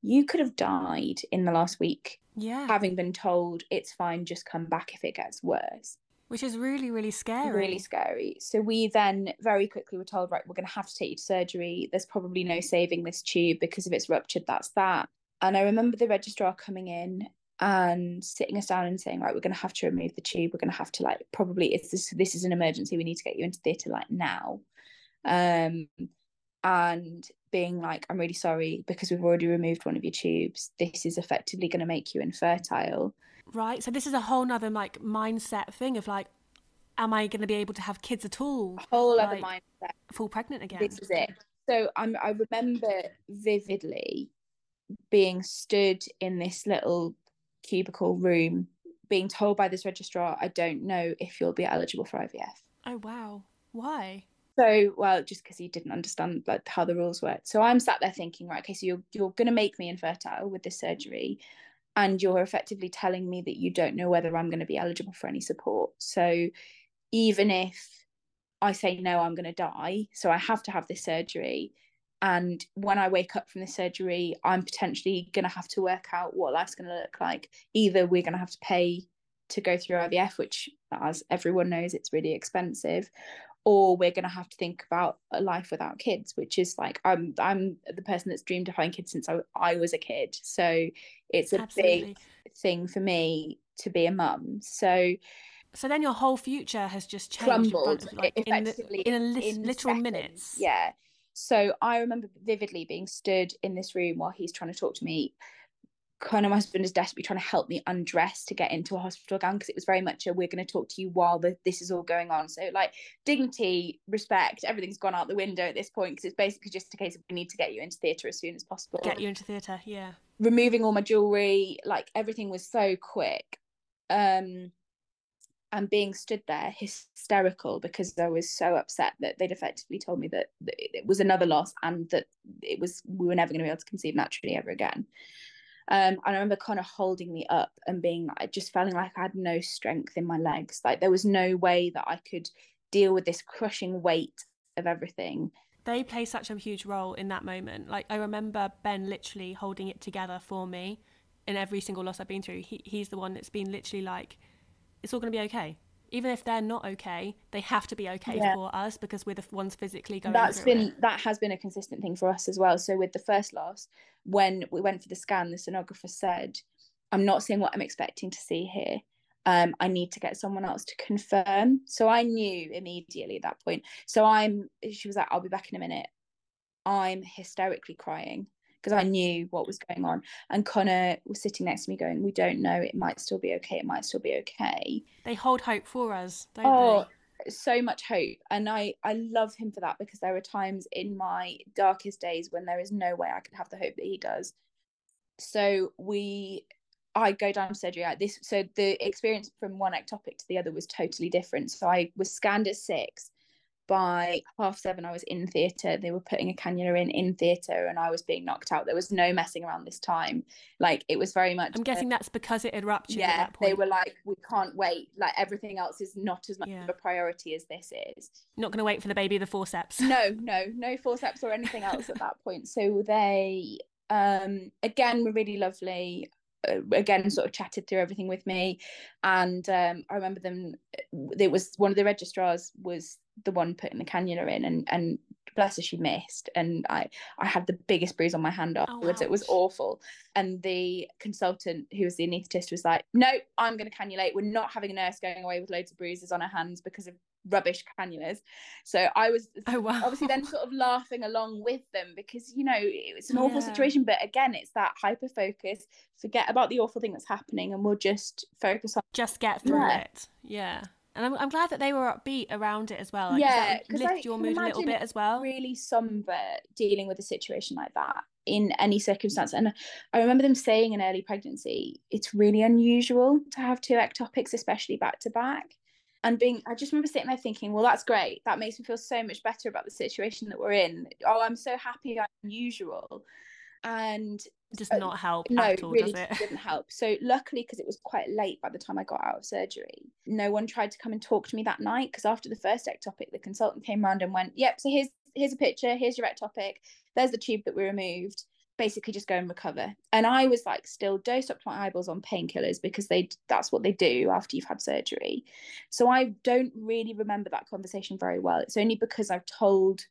"You could have died in the last week, Yeah. having been told it's fine, just come back if it gets worse." Which is really, really scary. really scary. So we then very quickly were told, right, we're going to have to take you to surgery. There's probably no saving this tube because if it's ruptured, that's that. And I remember the registrar coming in and sitting us down and saying, right, we're going to have to remove the tube. We're going to have to like probably it's this this is an emergency. We need to get you into theatre like now. Um, and being like, I'm really sorry because we've already removed one of your tubes. This is effectively going to make you infertile. Right. So this is a whole nother like mindset thing of like, am I going to be able to have kids at all? Whole other mindset. Fall pregnant again? this is it. So I'm I remember vividly being stood in this little cubicle room, being told by this registrar, I don't know if you'll be eligible for IVF. Oh wow. Why? So well, just because he didn't understand like how the rules worked. So I'm sat there thinking, right, okay, so you're you're gonna make me infertile with this surgery, and you're effectively telling me that you don't know whether I'm gonna be eligible for any support. So even if I say no, I'm gonna die, so I have to have this surgery. And when I wake up from the surgery, I'm potentially gonna have to work out what life's gonna look like. Either we're gonna have to pay to go through IVF, which as everyone knows, it's really expensive, or we're going to have to think about a life without kids which is like i'm i'm the person that's dreamed of having kids since i, I was a kid so it's a Absolutely. big thing for me to be a mum so So then your whole future has just changed in crumbled of like, in, the, in a lis- in literal seconds. minutes. yeah so i remember vividly being stood in this room while he's trying to talk to me kind of my husband is desperately trying to help me undress to get into a hospital gown because it was very much a we're going to talk to you while the, this is all going on so like dignity respect everything's gone out the window at this point because it's basically just a case of we need to get you into theatre as soon as possible Get you into theatre. Yeah. removing all my jewelry like everything was so quick um and being stood there hysterical because I was so upset that they'd effectively told me that, that it was another loss and that it was we were never going to be able to conceive naturally ever again. Um, and I remember kind of holding me up and being like, just feeling like I had no strength in my legs. Like there was no way that I could deal with this crushing weight of everything. They play such a huge role in that moment. Like I remember Ben literally holding it together for me in every single loss I've been through. He, he's the one that's been literally like, it's all going to be okay. Even if they're not okay, they have to be okay Yeah. for us because we're the ones physically going That's been it. that has been a consistent thing for us as well. So with the first loss, when we went for the scan, the sonographer said, "I'm not seeing what I'm expecting to see here. Um, I need to get someone else to confirm." So I knew immediately at that point. So I'm. She was like, "I'll be back in a minute." I'm hysterically crying because I knew what was going on, and Connor was sitting next to me, going, "We don't know. It might still be okay. It might still be okay." They hold hope for us, don't oh so much hope. And i i love him for that because there are times in my darkest days when there is no way i can have the hope that he does. So we i go down to surgery. Like this so the experience from one ectopic to the other was totally different. So i was scanned at six by half seven i was in theatre they were putting a cannula in in theatre and i was being knocked out there was no messing around this time like it was very much? I'm guessing that's because it had ruptured at yeah that point. they were like we can't wait like everything else is not as much Yeah. of a priority as this is Not going to wait for the baby the forceps. no no no forceps or anything else at that point so they um again were really lovely uh, again sort of chatted through everything with me and um i remember them it was one of the registrars was the one putting the cannula in and and bless her she missed and i i had the biggest bruise on my hand oh, afterwards it was awful and the consultant who was the anaesthetist was like no i'm going to cannulate we're not having a nurse going away with loads of bruises on her hands because of rubbish cannulas so i was Oh wow. obviously then sort of laughing along with them because you know it's an awful Yeah. situation but again it's that hyper focus forget about the awful thing that's happening and we'll just focus on just get through Yeah. it. Yeah. And I'm, I'm glad that they were upbeat around it as well. Like, yeah, because lift your mood a little bit as well. Really somber dealing with a situation like that in any circumstance. And I remember them saying in early pregnancy, it's really unusual to have two ectopics, especially back to back. And being, I just remember sitting there thinking, well, that's great. That makes me feel so much better about the situation that we're in. Oh, I'm so happy I'm unusual. And does uh, not help no, at all, really does it? didn't help. So luckily, because it was quite late by the time I got out of surgery, no one tried to come and talk to me that night. Because after the first ectopic, the consultant came around and went, "Yep, so here's here's a picture. Here's your ectopic. There's the tube that we removed. Basically, just go and recover." And I was like, still dosed up to my eyeballs on painkillers because they that's what they do after you've had surgery. So I don't really remember that conversation very well. It's only because I've told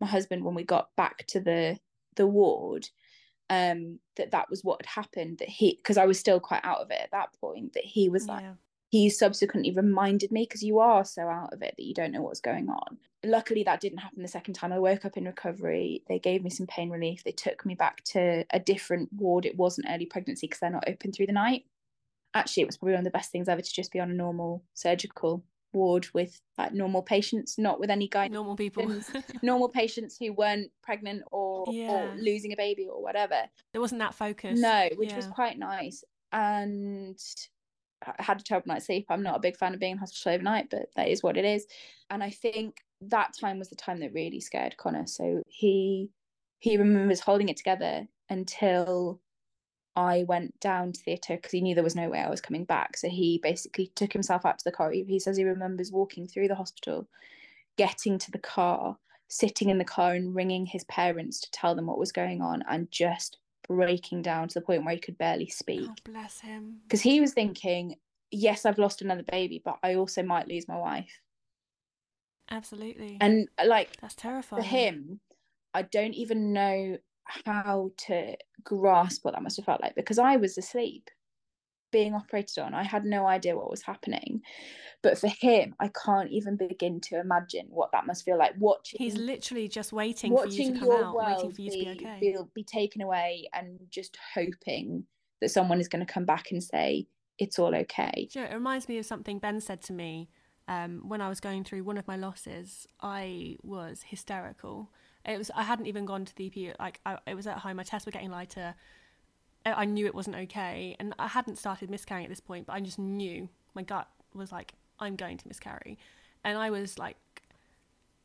my husband when we got back to the the ward um that that was what had happened that he because I was still quite out of it at that point that he was like yeah. he subsequently reminded me because you are so out of it that you don't know what's going on. Luckily that didn't happen the second time. I woke up in recovery. They gave me some pain relief. They took me back to a different ward. It wasn't early pregnancy because they're not open through the night. Actually it was probably one of the best things ever to just be on a normal surgical ward with like normal patients, not with any guy normal people, normal patients who weren't pregnant or, yeah. or, losing a baby or whatever. There wasn't that focus. No, which yeah. was quite nice. And I had a terrible night's sleep. I'm not a big fan of being in hospital overnight, but that is what it is. And I think that time was the time that really scared Connor. So he he remembers holding it together until I went down to theatre because he knew there was no way I was coming back. So he basically took himself out to the car. He says he remembers walking through the hospital, getting to the car, sitting in the car and ringing his parents to tell them what was going on and just breaking down to the point where he could barely speak. Oh, bless him. Because he was thinking, yes, I've lost another baby, but I also might lose my wife. Absolutely. And like, that's terrifying. For him, I don't even know how to grasp what that must have felt like because I was asleep being operated on. I had no idea what was happening. But for him, I can't even begin to imagine what that must feel like. Watching He's literally just waiting for you to come out, waiting for you be, to be okay. Be, be taken away and just hoping that someone is going to come back and say, it's all okay. Know, it reminds me of something Ben said to me um, when I was going through one of my losses. I was hysterical it was I hadn't even gone to the EP. Like I, it was at home. My tests were getting lighter. I knew it wasn't okay, and I hadn't started miscarrying at this point, but I just knew my gut was like, I'm going to miscarry, and I was like,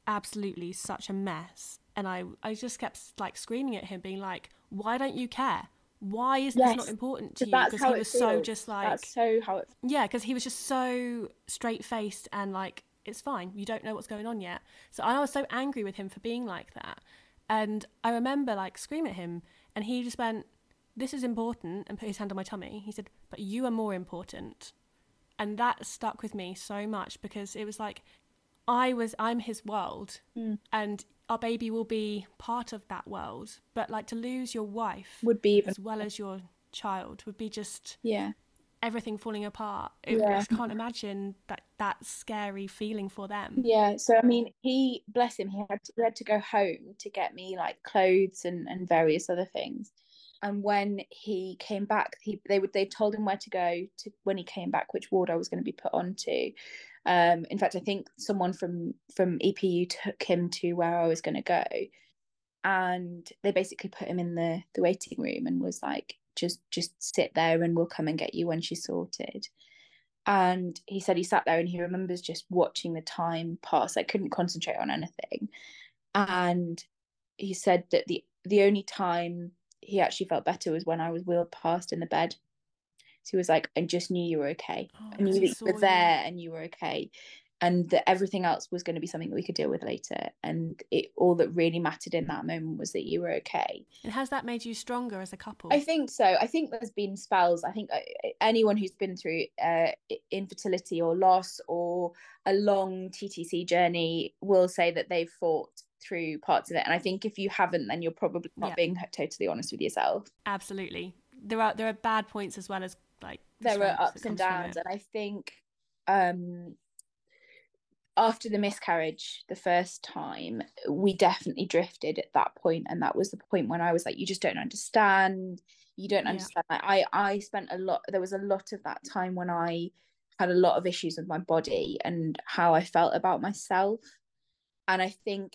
absolutely such a mess, and I I just kept like screaming at him, being like, Why don't you care? Why is yes, this not important to you? Because he was so just like that's so how it. Yeah, because he was just so straight faced and like it's fine. You don't know what's going on yet. So I was so angry with him for being like that. And I remember like screaming at him, and he just went, This is important, and put his hand on my tummy. He said, But you are more important. And that stuck with me so much because it was like, I was, I'm his world, mm. and our baby will be part of that world. But like to lose your wife would be even- as well as your child would be just yeah everything falling apart. It, yeah. I just can't imagine that that scary feeling for them. Yeah. So I mean, he bless him. He had to, he had to go home to get me like clothes and and various other things. And when he came back, he they would they told him where to go to when he came back, which ward I was going to be put onto. Um, in fact, I think someone from from EPU took him to where I was going to go, and they basically put him in the the waiting room and was like, just just sit there and we'll come and get you when she's sorted. And he said he sat there and he remembers just watching the time pass. I couldn't concentrate on anything. And he said that the the only time he actually felt better was when i was wheeled past in the bed. So he was like i just knew you were okay. Oh, i knew that you were there and you were okay and that everything else was going to be something that we could deal with later and it all that really mattered in that moment was that you were okay. And has that made you stronger as a couple? I think so. I think there's been spells i think uh, anyone who's been through uh, infertility or loss or a long ttc journey will say that they've fought through parts of it and i think if you haven't then you're probably not yeah. being totally honest with yourself. Absolutely. There are there are bad points as well as like there are ups and downs and i think um after the miscarriage the first time we definitely drifted at that point and that was the point when i was like you just don't understand you don't understand yeah. like, i i spent a lot there was a lot of that time when i had a lot of issues with my body and how I felt about myself. And I think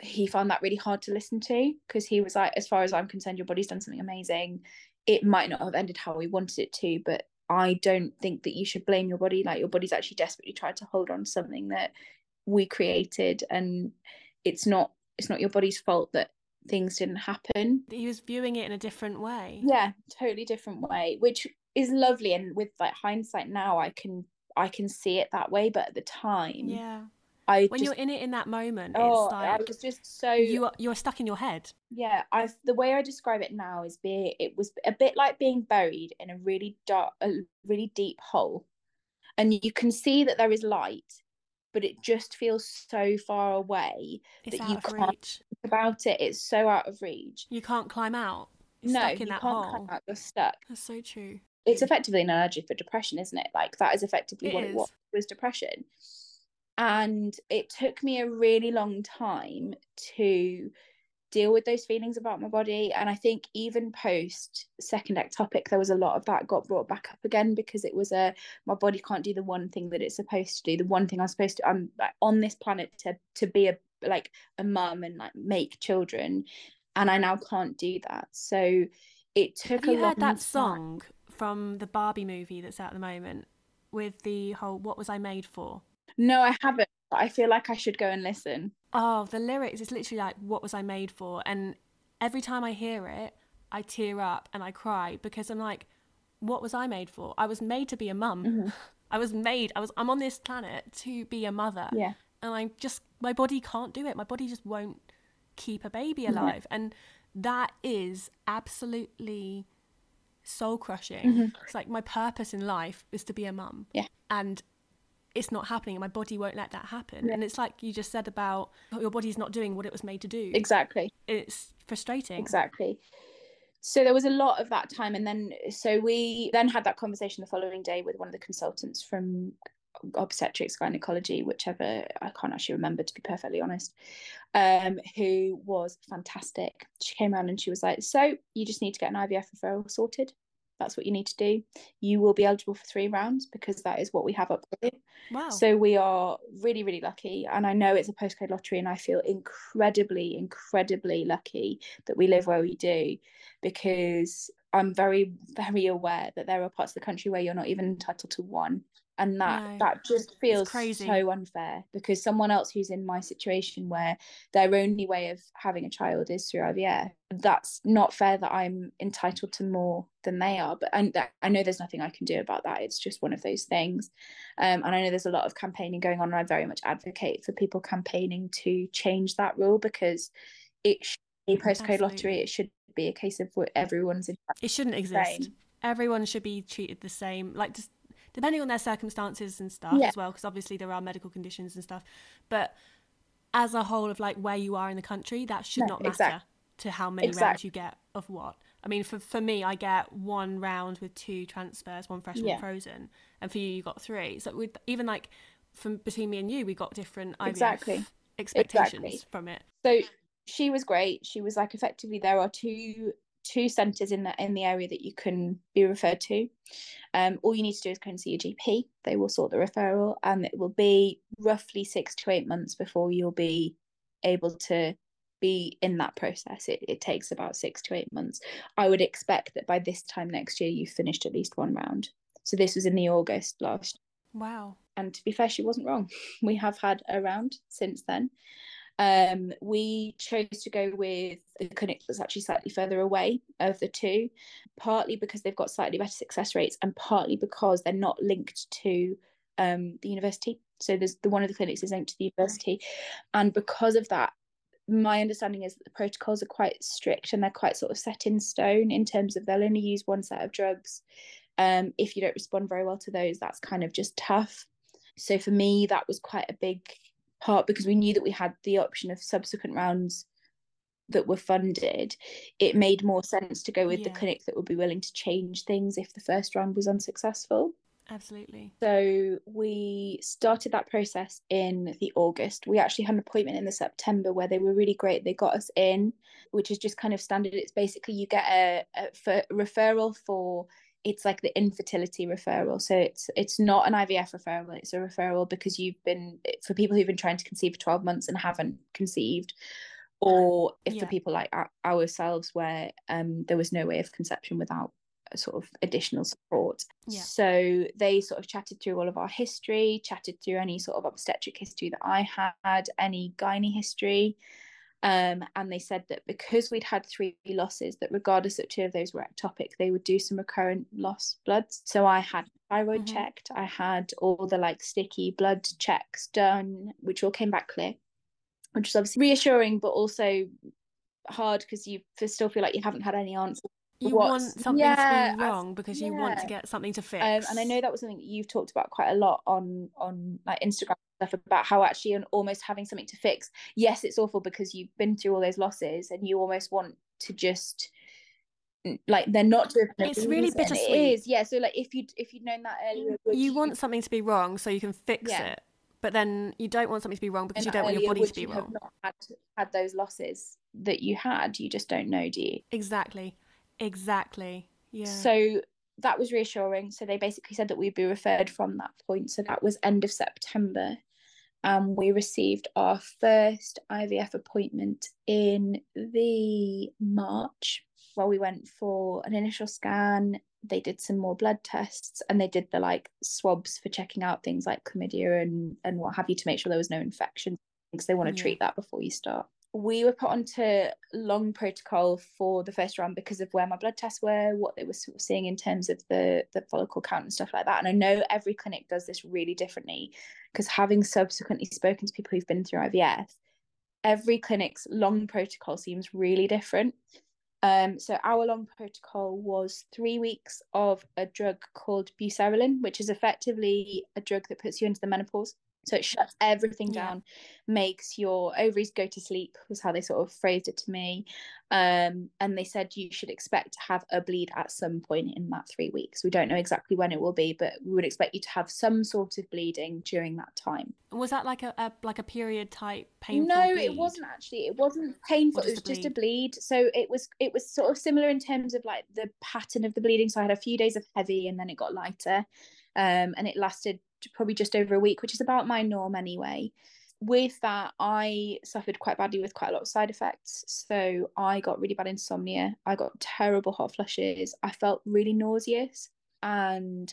he found that really hard to listen to because he was like, as far as I'm concerned, your body's done something amazing. It might not have ended how we wanted it to, but I don't think that you should blame your body. Like your body's actually desperately trying to hold on to something that we created and it's not it's not your body's fault that things didn't happen. He was viewing it in a different way. Yeah, totally different way, which is lovely and with like hindsight now I can I can see it that way, but at the time Yeah. I When just, you're in it in that moment, oh, it's I was just so you are you're stuck in your head. yeah i the way i describe it now is be it was a bit like being buried in a really dark a really deep hole and you can see that there is light but it just feels so far away It's That you can't reach. about it it's so out of reach You can't climb out. You're no stuck you that can't hole. come out you're stuck That's so true. it's effectively an allergy for depression isn't it like that is effectively It what is. it was was depression and it took me a really long time to deal with those feelings about my body and i think even post second ectopic there was a lot of that got brought back up again because it was a my body can't do the one thing that it's supposed to do the one thing i'm supposed to i'm like, on this planet to to be a like a mum and like make children and i now can't do that so it took Have you heard that time. song from the Barbie movie that's out at the moment with the whole "What was I made for"? No i haven't but i feel like i should go and listen Oh, the lyrics is literally like "What was I made for?" And every time I hear it, I tear up and I cry because I'm like, "What was I made for? I was made to be a mum. Mm-hmm. I was made. I was. I'm on this planet to be a mother. yeah and I just my body can't do it. My body just won't keep a baby alive, and that is absolutely soul crushing. It's like my purpose in life is to be a mum. Yeah. and it's not happening. and My body won't let that happen, and it's like you just said about your body's not doing what it was made to do. exactly It's frustrating. exactly so there was a lot of that time and then so we then had that conversation the following day with one of the consultants from obstetrics gynecology whichever i can't actually remember to be perfectly honest um who was fantastic she came around and she was like so you just need to get an ivf referral sorted that's what you need to do you will be eligible for three rounds because that is what we have up Wow. so we are really, really lucky. And I know it's a postcode lottery, and I feel incredibly, incredibly lucky that we live where we do because I'm very, very aware that there are parts of the country where you're not even entitled to one. And that No, that just feels crazy. so unfair because someone else who's in my situation where their only way of having a child is through IVF, that's not fair that I'm entitled to more than they are. But and that, I know there's nothing I can do about that. It's just one of those things. Um, and I know there's a lot of campaigning going on, and I very much advocate for people campaigning to change that rule because it should be a postcode lottery. It should be a case of where everyone's in. it shouldn't exist. Everyone should be treated the same, like just depending on their circumstances and stuff Yeah. as well, because obviously there are medical conditions and stuff. But as a whole of like where you are in the country, that should No, not matter exact- to how many rounds you get of what. I mean, for for me, I get one round with two transfers, one fresh, Yeah. one frozen, and for you, you got three. So with even like from between me and you, we got different IVF Exactly. expectations Exactly. from it. So she was great. She was like effectively there are two two centres in the in the area that you can be referred to. Um, all you need to do is go and see your GP. They will sort the referral, and it will be roughly six to eight months before you'll be able to be in that process. It, it takes about six to eight months. I would expect that by this time next year you've finished at least one round. So this was in the August last Wow. and to be fair, she wasn't wrong. We have had a round since then. Um, we chose to go with the clinic that's actually slightly further away of the two, partly because they've got slightly better success rates, and partly because they're not linked to um, the university. So there's the one of the clinics is linked to the university, and because of that, my understanding is that the protocols are quite strict and they're quite sort of set in stone in terms of they'll only use one set of drugs. Um, if you don't respond very well to those, that's kind of just tough. So for me, that was quite a big part because we knew that we had the option of subsequent rounds that were funded. It made more sense to go with the clinic that would be willing to change things if the first round was unsuccessful. Absolutely. So we started that process in the August. We actually had an appointment in the September where they were really great. They got us in, which is just kind of standard. It's basically you get a, a for, referral for it's like the infertility referral. So it's it's not an IVF referral. It's a referral because you've been for people who've been trying to conceive for twelve months and haven't conceived, or if yeah. for people like ourselves where um, there was no way of conception without a sort of additional support. Yeah. So they sort of chatted through all of our history, chatted through any sort of obstetric history that I had, any gynae history. Um, and they said that because we'd had three losses, that regardless that two of those were ectopic, they would do some recurrent loss bloods. So I had thyroid mm-hmm. checked, I had all the like sticky blood checks done, which all came back clear, which was obviously reassuring, but also hard because you still feel like you haven't had any answers you want something yeah, to be wrong because you yeah. want to get something to fix. Um, and I know that was something that you've talked about quite a lot on on like Instagram about how actually and almost having something to fix. Yes, it's awful because you've been through all those losses and you almost want to just like they're not it's really bittersweet it is yeah so like if you if you'd known that earlier you, want something to be wrong so you can fix yeah. it but then you don't want something to be wrong because and you don't want your body to be you wrong have not had, had those losses that you had you just don't know do you exactly Exactly. Yeah. So that was reassuring. So they basically said that we'd be referred from that point. So that was end of September. And we received our first IVF appointment in the March where we went for an initial scan. They did some more blood tests and they did the like swabs for checking out things like chlamydia and, and what have you to make sure there was no infection because they want to yeah. treat that before you start we were put onto long protocol for the first round because of where my blood tests were, what they were sort of seeing in terms of the the follicle count and stuff like that. And I know every clinic does this really differently because having subsequently spoken to people who've been through IVF, every clinic's long protocol seems really different. Um, so our long protocol was three weeks of a drug called buserelin, which is effectively a drug that puts you into the menopause. So it shuts everything yeah. down, makes your ovaries go to sleep, was how they sort of phrased it to me. Um, and they said you should expect to have a bleed at some point in that three weeks. We don't know exactly when it will be, but we would expect you to have some sort of bleeding during that time. Was that like a, a like a period type painful? No, bleed? it wasn't actually. It wasn't painful. It was just a bleed. So it was it was sort of similar in terms of like the pattern of the bleeding. So I had a few days of heavy and then it got lighter. Um, and it lasted probably just over a week, which is about my norm anyway. With that, I suffered quite badly with quite a lot of side effects. So I got really bad insomnia. I got terrible hot flushes. I felt really nauseous, and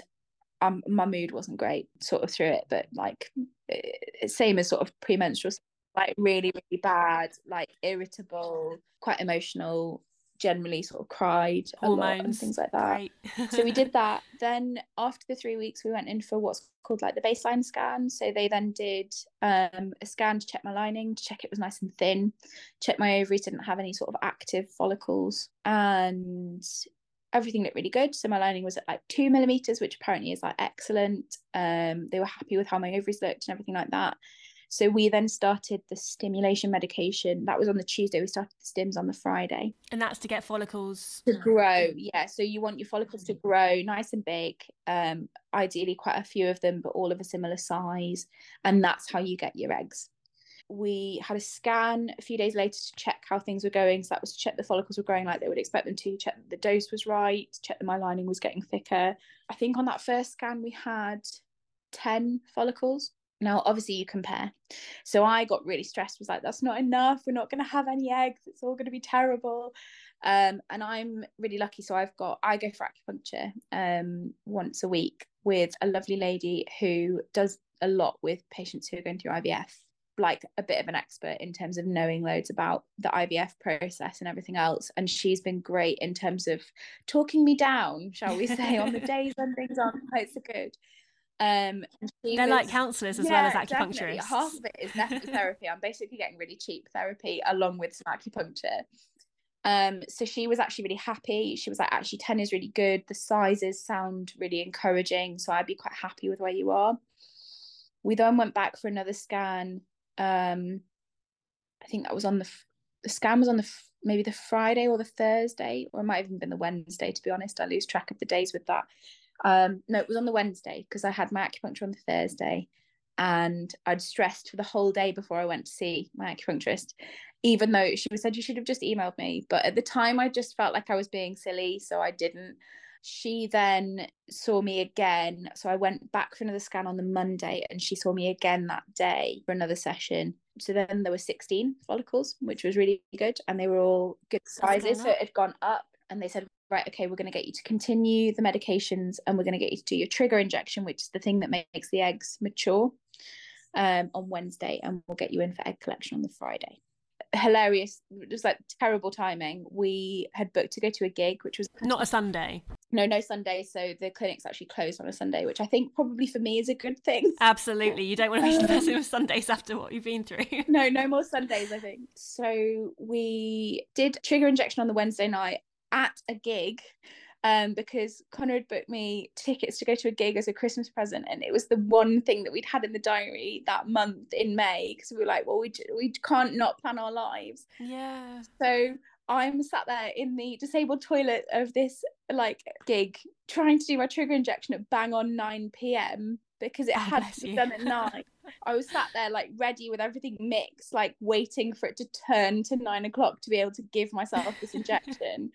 um, my mood wasn't great sort of through it. But like, eh, same as sort of premenstrual, like really, really bad, like irritable, quite emotional, generally sort of cried Hormones. a lot and things like that. so we did that. Then after the three weeks, we went in for what's called like the baseline scan. So they then did um, a scan to check my lining, to check it was nice and thin, check my ovaries didn't have any sort of active follicles, and everything looked really good. So my lining was at like two millimeters, which apparently is like excellent. Um, they were happy with how my ovaries looked and everything like that. So we then started the stimulation medication. That was on the Tuesday. We started the stims on the Friday. And that's to get follicles to grow. Yeah. So you want your follicles to grow nice and big. Um, ideally quite a few of them, but all of a similar size. And that's how you get your eggs. We had a scan a few days later to check how things were going. So that was to check the follicles were growing like they would expect them to, check that the dose was right, check that my lining was getting thicker. I think on that first scan we had 10 follicles now, obviously, you compare. So I got really stressed, was like, that's not enough. We're not going to have any eggs. It's all going to be terrible. Um, and I'm really lucky. So I've got, I go for acupuncture um, once a week with a lovely lady who does a lot with patients who are going through IVF, like a bit of an expert in terms of knowing loads about the IVF process and everything else. And she's been great in terms of talking me down, shall we say, on the days when things aren't quite so good. Um, They're was, like counsellors as yeah, well as acupuncturists. Definitely. Half of it is definitely therapy. I'm basically getting really cheap therapy along with some acupuncture. Um, so she was actually really happy. She was like, actually, 10 is really good. The sizes sound really encouraging. So I'd be quite happy with where you are. We then went back for another scan. Um, I think that was on the the scan was on the maybe the Friday or the Thursday, or it might have even been the Wednesday. To be honest, I lose track of the days with that. Um, no, it was on the Wednesday because I had my acupuncture on the Thursday and I'd stressed for the whole day before I went to see my acupuncturist, even though she said you should have just emailed me. But at the time, I just felt like I was being silly, so I didn't. She then saw me again. So I went back for another scan on the Monday and she saw me again that day for another session. So then there were 16 follicles, which was really good. And they were all good sizes. So it had gone up and they said, right, okay, we're going to get you to continue the medications and we're going to get you to do your trigger injection, which is the thing that makes the eggs mature um, on Wednesday. And we'll get you in for egg collection on the Friday. Hilarious just like terrible timing. We had booked to go to a gig which was not a sunday. No no sunday so the clinic's actually closed on a sunday which i think probably for me is a good thing. Absolutely you don't want to be messing with sundays after what you've been through. No no more sundays i think. So we did trigger injection on the wednesday night at a gig um, because Connor had booked me tickets to go to a gig as a Christmas present, and it was the one thing that we'd had in the diary that month in May because we were like, well, we we can't not plan our lives. Yeah. So I'm sat there in the disabled toilet of this like gig, trying to do my trigger injection at bang on 9 p.m. because it oh, had to be done at nine. I was sat there like ready with everything mixed, like waiting for it to turn to nine o'clock to be able to give myself this injection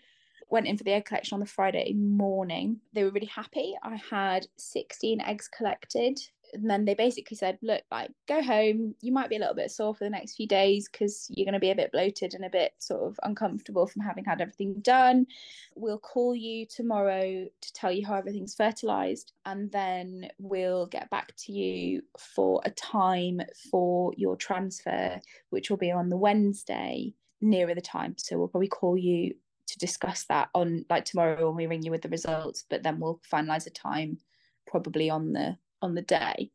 went in for the egg collection on the Friday morning. They were really happy. I had 16 eggs collected. And then they basically said, look, like, go home. You might be a little bit sore for the next few days because you're going to be a bit bloated and a bit sort of uncomfortable from having had everything done. We'll call you tomorrow to tell you how everything's fertilized. And then we'll get back to you for a time for your transfer, which will be on the Wednesday nearer the time. So we'll probably call you to discuss that on like tomorrow when we ring you with the results but then we'll finalize a time probably on the on the day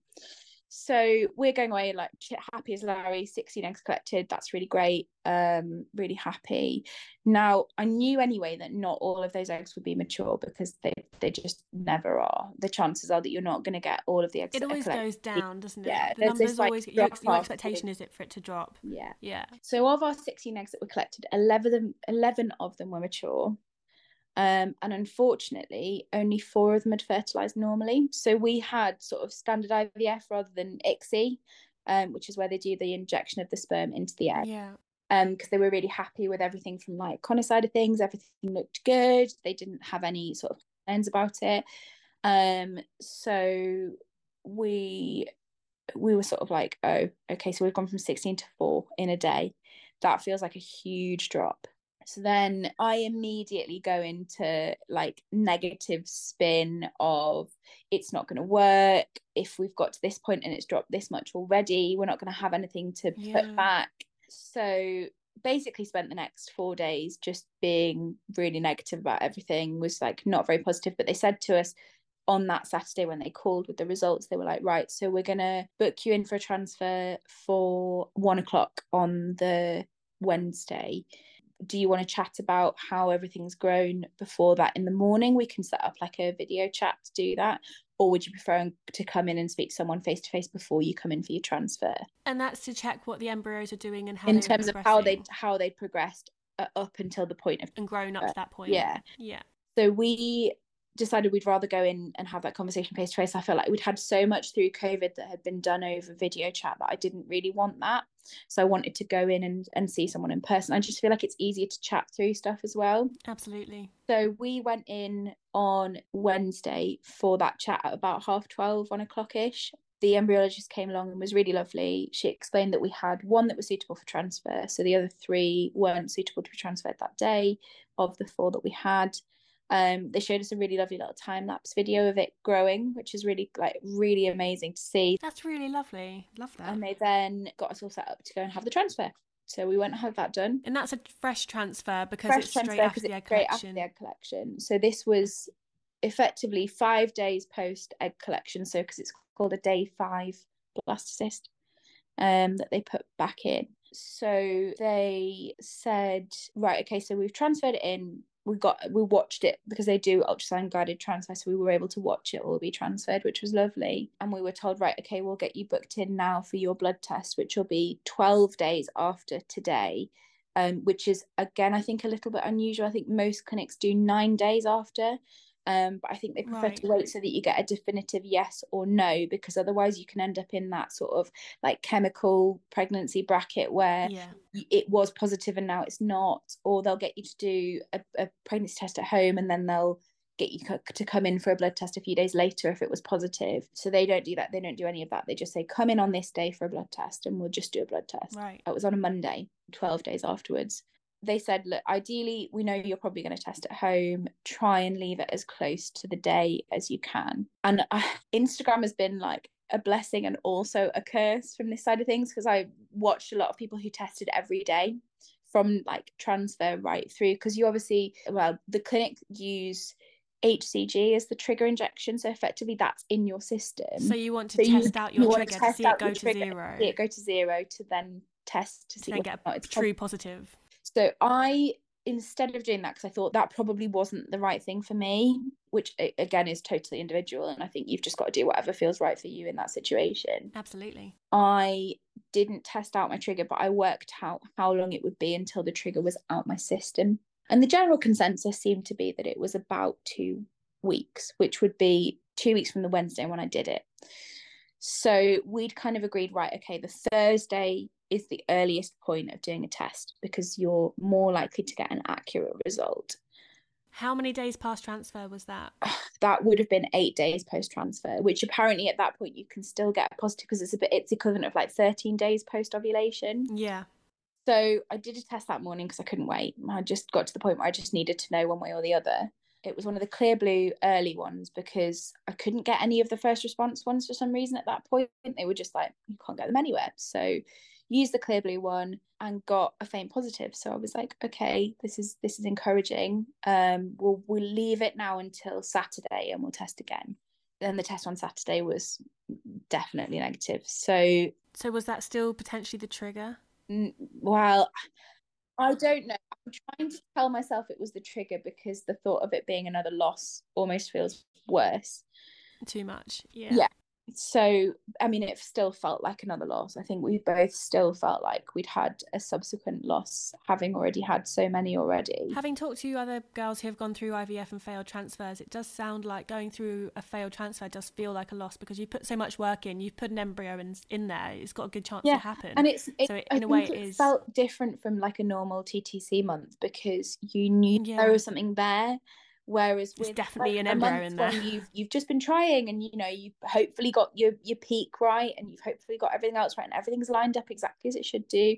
so we're going away like happy as larry 16 eggs collected that's really great um really happy. Now i knew anyway that not all of those eggs would be mature because they they just never are. The chances are that you're not going to get all of the eggs it always goes down doesn't it? Yeah the numbers this, always your, your expectation is it for it to drop. Yeah. Yeah. So of our 16 eggs that were collected 11 11 of them were mature um, and unfortunately, only four of them had fertilized normally. So we had sort of standard IVF rather than ICSI, um, which is where they do the injection of the sperm into the egg. Yeah. Um, because they were really happy with everything from like Connor side of things. Everything looked good. They didn't have any sort of concerns about it. Um, so we we were sort of like, oh, okay, so we've gone from 16 to four in a day. That feels like a huge drop. So then I immediately go into like negative spin of it's not going to work. If we've got to this point and it's dropped this much already, we're not going to have anything to yeah. put back. So basically spent the next four days just being really negative about everything was like not very positive but they said to us on that Saturday when they called with the results, they were like, right, so we're gonna book you in for a transfer for one o'clock on the Wednesday do you want to chat about how everything's grown before that in the morning? We can set up like a video chat to do that. Or would you prefer to come in and speak to someone face to face before you come in for your transfer? And that's to check what the embryos are doing and how in terms of how they how they progressed uh, up until the point of and grown up uh, to that point. Yeah, yeah. So we decided we'd rather go in and have that conversation face to face. I felt like we'd had so much through COVID that had been done over video chat that I didn't really want that. So I wanted to go in and, and see someone in person. I just feel like it's easier to chat through stuff as well. Absolutely. So we went in on Wednesday for that chat at about half 12, one o'clock ish. The embryologist came along and was really lovely. She explained that we had one that was suitable for transfer. So the other three weren't suitable to be transferred that day of the four that we had um, they showed us a really lovely little time lapse video of it growing, which is really like really amazing to see. That's really lovely. Love that. And they then got us all set up to go and have the transfer. So we went and had that done. And that's a fresh transfer because fresh it's straight after the egg straight collection. After the egg collection. So this was effectively five days post egg collection. So because it's called a day five blastocyst um, that they put back in. So they said, right, okay, so we've transferred it in we got we watched it because they do ultrasound guided transfer so we were able to watch it all be transferred which was lovely. And we were told right okay we'll get you booked in now for your blood test which will be 12 days after today um, which is again i think a little bit unusual. I think most clinics do nine days after um, but I think they prefer right. to wait so that you get a definitive yes or no, because otherwise you can end up in that sort of like chemical pregnancy bracket where yeah. it was positive and now it's not, or they'll get you to do a, a pregnancy test at home and then they'll get you to come in for a blood test a few days later if it was positive. So they don't do that. They don't do any of that. They just say, come in on this day for a blood test and we'll just do a blood test. Right. It was on a Monday, 12 days afterwards. They said, look, ideally, we know you're probably going to test at home. Try and leave it as close to the day as you can. And uh, Instagram has been like a blessing and also a curse from this side of things because I watched a lot of people who tested every day from like transfer right through because you obviously well the clinic use HCG as the trigger injection. So effectively, that's in your system. So you want to so test you, out your you trigger to, to see it go to zero. See it go to zero to then test to, to see then get a true positive. So I instead of doing that because I thought that probably wasn't the right thing for me, which again is totally individual, and I think you've just got to do whatever feels right for you in that situation. Absolutely. I didn't test out my trigger, but I worked out how long it would be until the trigger was out my system. And the general consensus seemed to be that it was about two weeks, which would be two weeks from the Wednesday when I did it. So we'd kind of agreed, right, okay, the Thursday is the earliest point of doing a test because you're more likely to get an accurate result. How many days past transfer was that? That would have been eight days post transfer, which apparently at that point you can still get positive because it's a bit it's equivalent of like 13 days post ovulation. Yeah. So I did a test that morning because I couldn't wait. I just got to the point where I just needed to know one way or the other. It was one of the Clearblue early ones because I couldn't get any of the first response ones for some reason at that point. They were just like, you can't get them anywhere. So used the Clearblue one and got a faint positive. So i was like okay this is this is encouraging. Um we'll we'll leave it now until saturday and we'll test again. Then the test on saturday was definitely negative. So so was that still potentially the trigger? Well i don't know. I'm trying to tell myself it was the trigger because the thought of it being another loss almost feels worse. Too much. Yeah. Yeah so i mean it still felt like another loss i think we both still felt like we'd had a subsequent loss having already had so many already having talked to other girls who have gone through ivf and failed transfers it does sound like going through a failed transfer does feel like a loss because you put so much work in you've put an embryo in, in there it's got a good chance yeah. to happen and it's it, so it, in I a way it, it is felt different from like a normal ttc month because you knew yeah. there was something there Whereas with definitely like, an embryo in there. You've you've just been trying, and you know you've hopefully got your your peak right, and you've hopefully got everything else right, and everything's lined up exactly as it should do.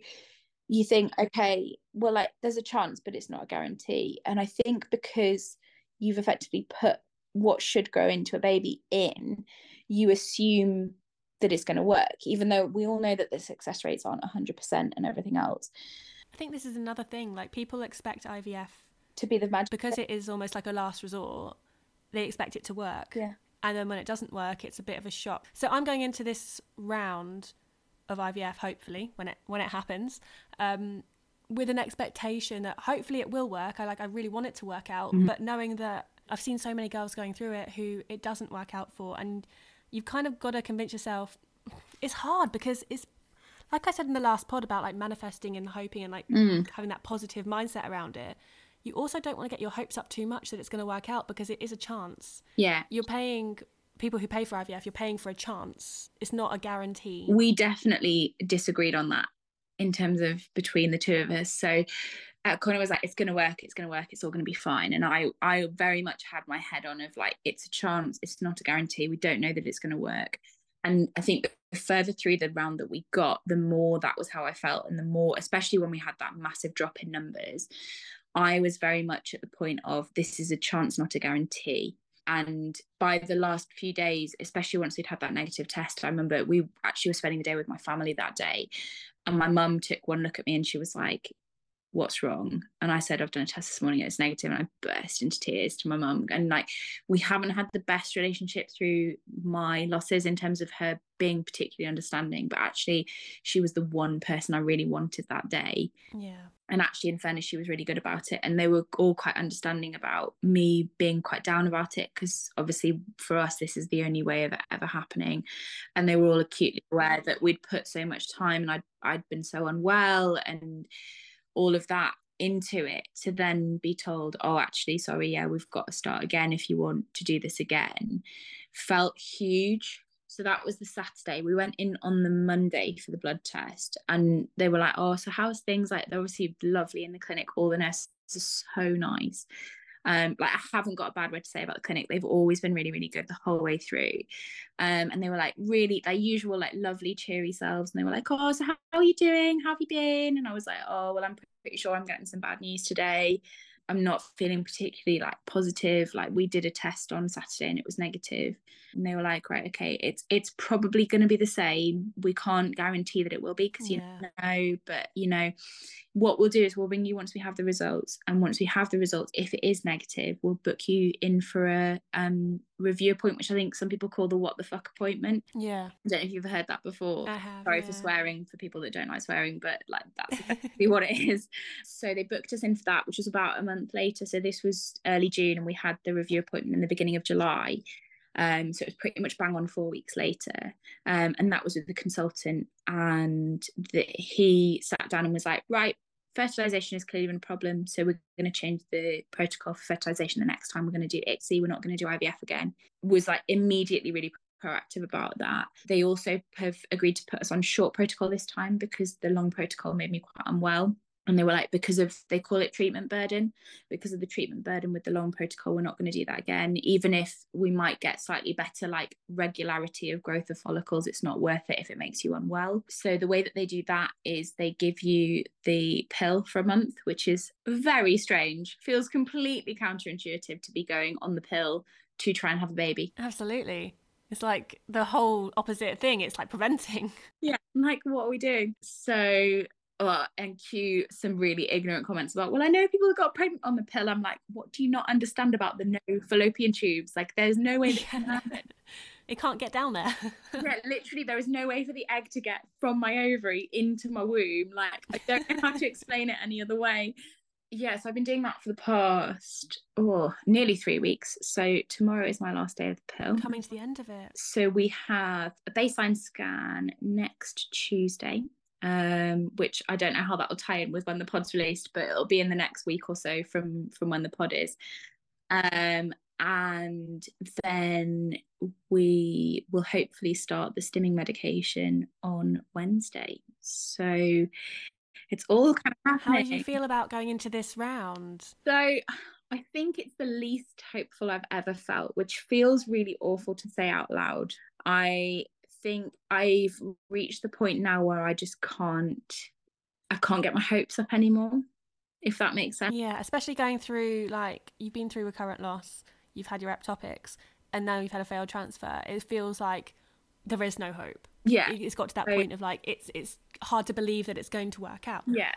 You think, okay, well, like there's a chance, but it's not a guarantee. And I think because you've effectively put what should grow into a baby in, you assume that it's going to work, even though we all know that the success rates aren't 100% and everything else. I think this is another thing. Like people expect IVF to be the magic because it is almost like a last resort they expect it to work yeah and then when it doesn't work it's a bit of a shock so i'm going into this round of ivf hopefully when it when it happens um, with an expectation that hopefully it will work i like i really want it to work out mm-hmm. but knowing that i've seen so many girls going through it who it doesn't work out for and you've kind of got to convince yourself it's hard because it's like i said in the last pod about like manifesting and hoping and like mm. having that positive mindset around it you also don't want to get your hopes up too much that it's going to work out because it is a chance. Yeah. You're paying people who pay for IVF, you're paying for a chance. It's not a guarantee. We definitely disagreed on that in terms of between the two of us. So uh, Connor was like, "It's going to work. It's going to work. It's all going to be fine." And I, I very much had my head on of like, "It's a chance. It's not a guarantee. We don't know that it's going to work." And I think the further through the round that we got, the more that was how I felt, and the more, especially when we had that massive drop in numbers, I was very much at the point of this is a chance, not a guarantee. And by the last few days, especially once we'd had that negative test, I remember we actually were spending the day with my family that day. And my mum took one look at me and she was like, what's wrong? And i said i've done a test this morning it's negative and i burst into tears to my mum. And like we haven't had the best relationship through my losses in terms of her being particularly understanding but actually she was the one person i really wanted that day. Yeah. And actually in fairness she was really good about it and they were all quite understanding about me being quite down about it because obviously for us this is the only way of it ever happening. And they were all acutely aware that we'd put so much time and I'd, I'd been so unwell and all of that into it to then be told, oh, actually, sorry, yeah, we've got to start again if you want to do this again, felt huge. So that was the Saturday. We went in on the Monday for the blood test, and they were like, oh, so how's things? Like, they're obviously lovely in the clinic. All the nurses are so nice. Um, like I haven't got a bad word to say about the clinic. They've always been really, really good the whole way through. Um, and they were like really their usual, like lovely, cheery selves. And they were like, Oh, so how, how are you doing? How have you been? And I was like, Oh, well, I'm pretty sure I'm getting some bad news today. I'm not feeling particularly like positive. Like we did a test on Saturday and it was negative. And they were like, right, okay, it's it's probably gonna be the same. We can't guarantee that it will be because you Yeah. know, but you know, what we'll do is we'll ring you once we have the results. And once we have the results, if it is negative, we'll book you in for a um review appointment, which I think some people call the what the fuck appointment. Yeah. I don't know if you've heard that before I have. sorry for swearing for people that don't like swearing, but like that's exactly what it is. So they booked us in for that, which was about a month later. So this was early June, and we had the review appointment in the beginning of July. Um, so it was pretty much bang on four weeks later. Um, and that was with the consultant, and the, he sat down and was like, right. Fertilization has clearly a problem, so we're going to change the protocol for fertilization. The next time we're going to do ICSI, we're not going to do IVF again. Was like immediately really proactive about that. They also have agreed to put us on short protocol this time because the long protocol made me quite unwell. And they were like, because of they call it treatment burden, because of the treatment burden with the long protocol, we're not going to do that again. Even if we might get slightly better, like regularity of growth of follicles, it's not worth it if it makes you unwell. So the way that they do that is they give you the pill for a month, which is very strange. Feels completely counterintuitive to be going on the pill to try and have a baby. Absolutely. It's like the whole opposite thing. It's like preventing. Yeah, like, what are we doing? So, uh, and cue some really ignorant comments about, well, I know people that got pregnant on the pill. I'm like, what do you not understand about the no fallopian tubes? Like, there's no way that can Yeah. happen. It can't get down there. yeah, literally, there is no way for the egg to get from my ovary into my womb. Like, I don't know how to explain it any other way. Yes, I've been doing that for the past oh nearly three weeks. So tomorrow is my last day of the pill. Coming to the end of it. So we have a baseline scan next Tuesday, um, which I don't know how that will tie in with when the pod's released, but it'll be in the next week or so from from when the pod is. Um, and then we will hopefully start the stimming medication on Wednesday. So it's all kind of How do you feel about going into this round? So I think it's the least hopeful I've ever felt, which feels really awful to say out loud. I think I've reached the point now where I just can't I can't get my hopes up anymore, if that makes sense. Yeah, especially going through like you've been through recurrent loss, you've had your ectopics, and now you've had a failed transfer. It feels like there is no hope. Yeah. It- It's got to that So- point of like it's it's hard to believe that it's going to work out. Yeah.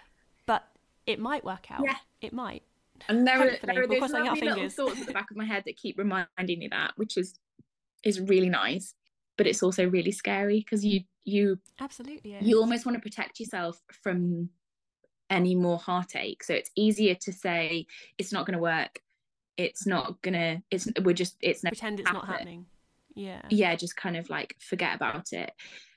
But it might work out. Yeah. It might. And there are, there are those lovely little fingers. thoughts at the back of my head that keep reminding me that, which is is really nice. But it's also really scary because you you Absolutely. you almost want to protect yourself from any more heartache. So it's easier to say it's not going to work. It's not gonna it's we're just it's never pretend it's not happening. Yeah. yeah just kind of like forget about it.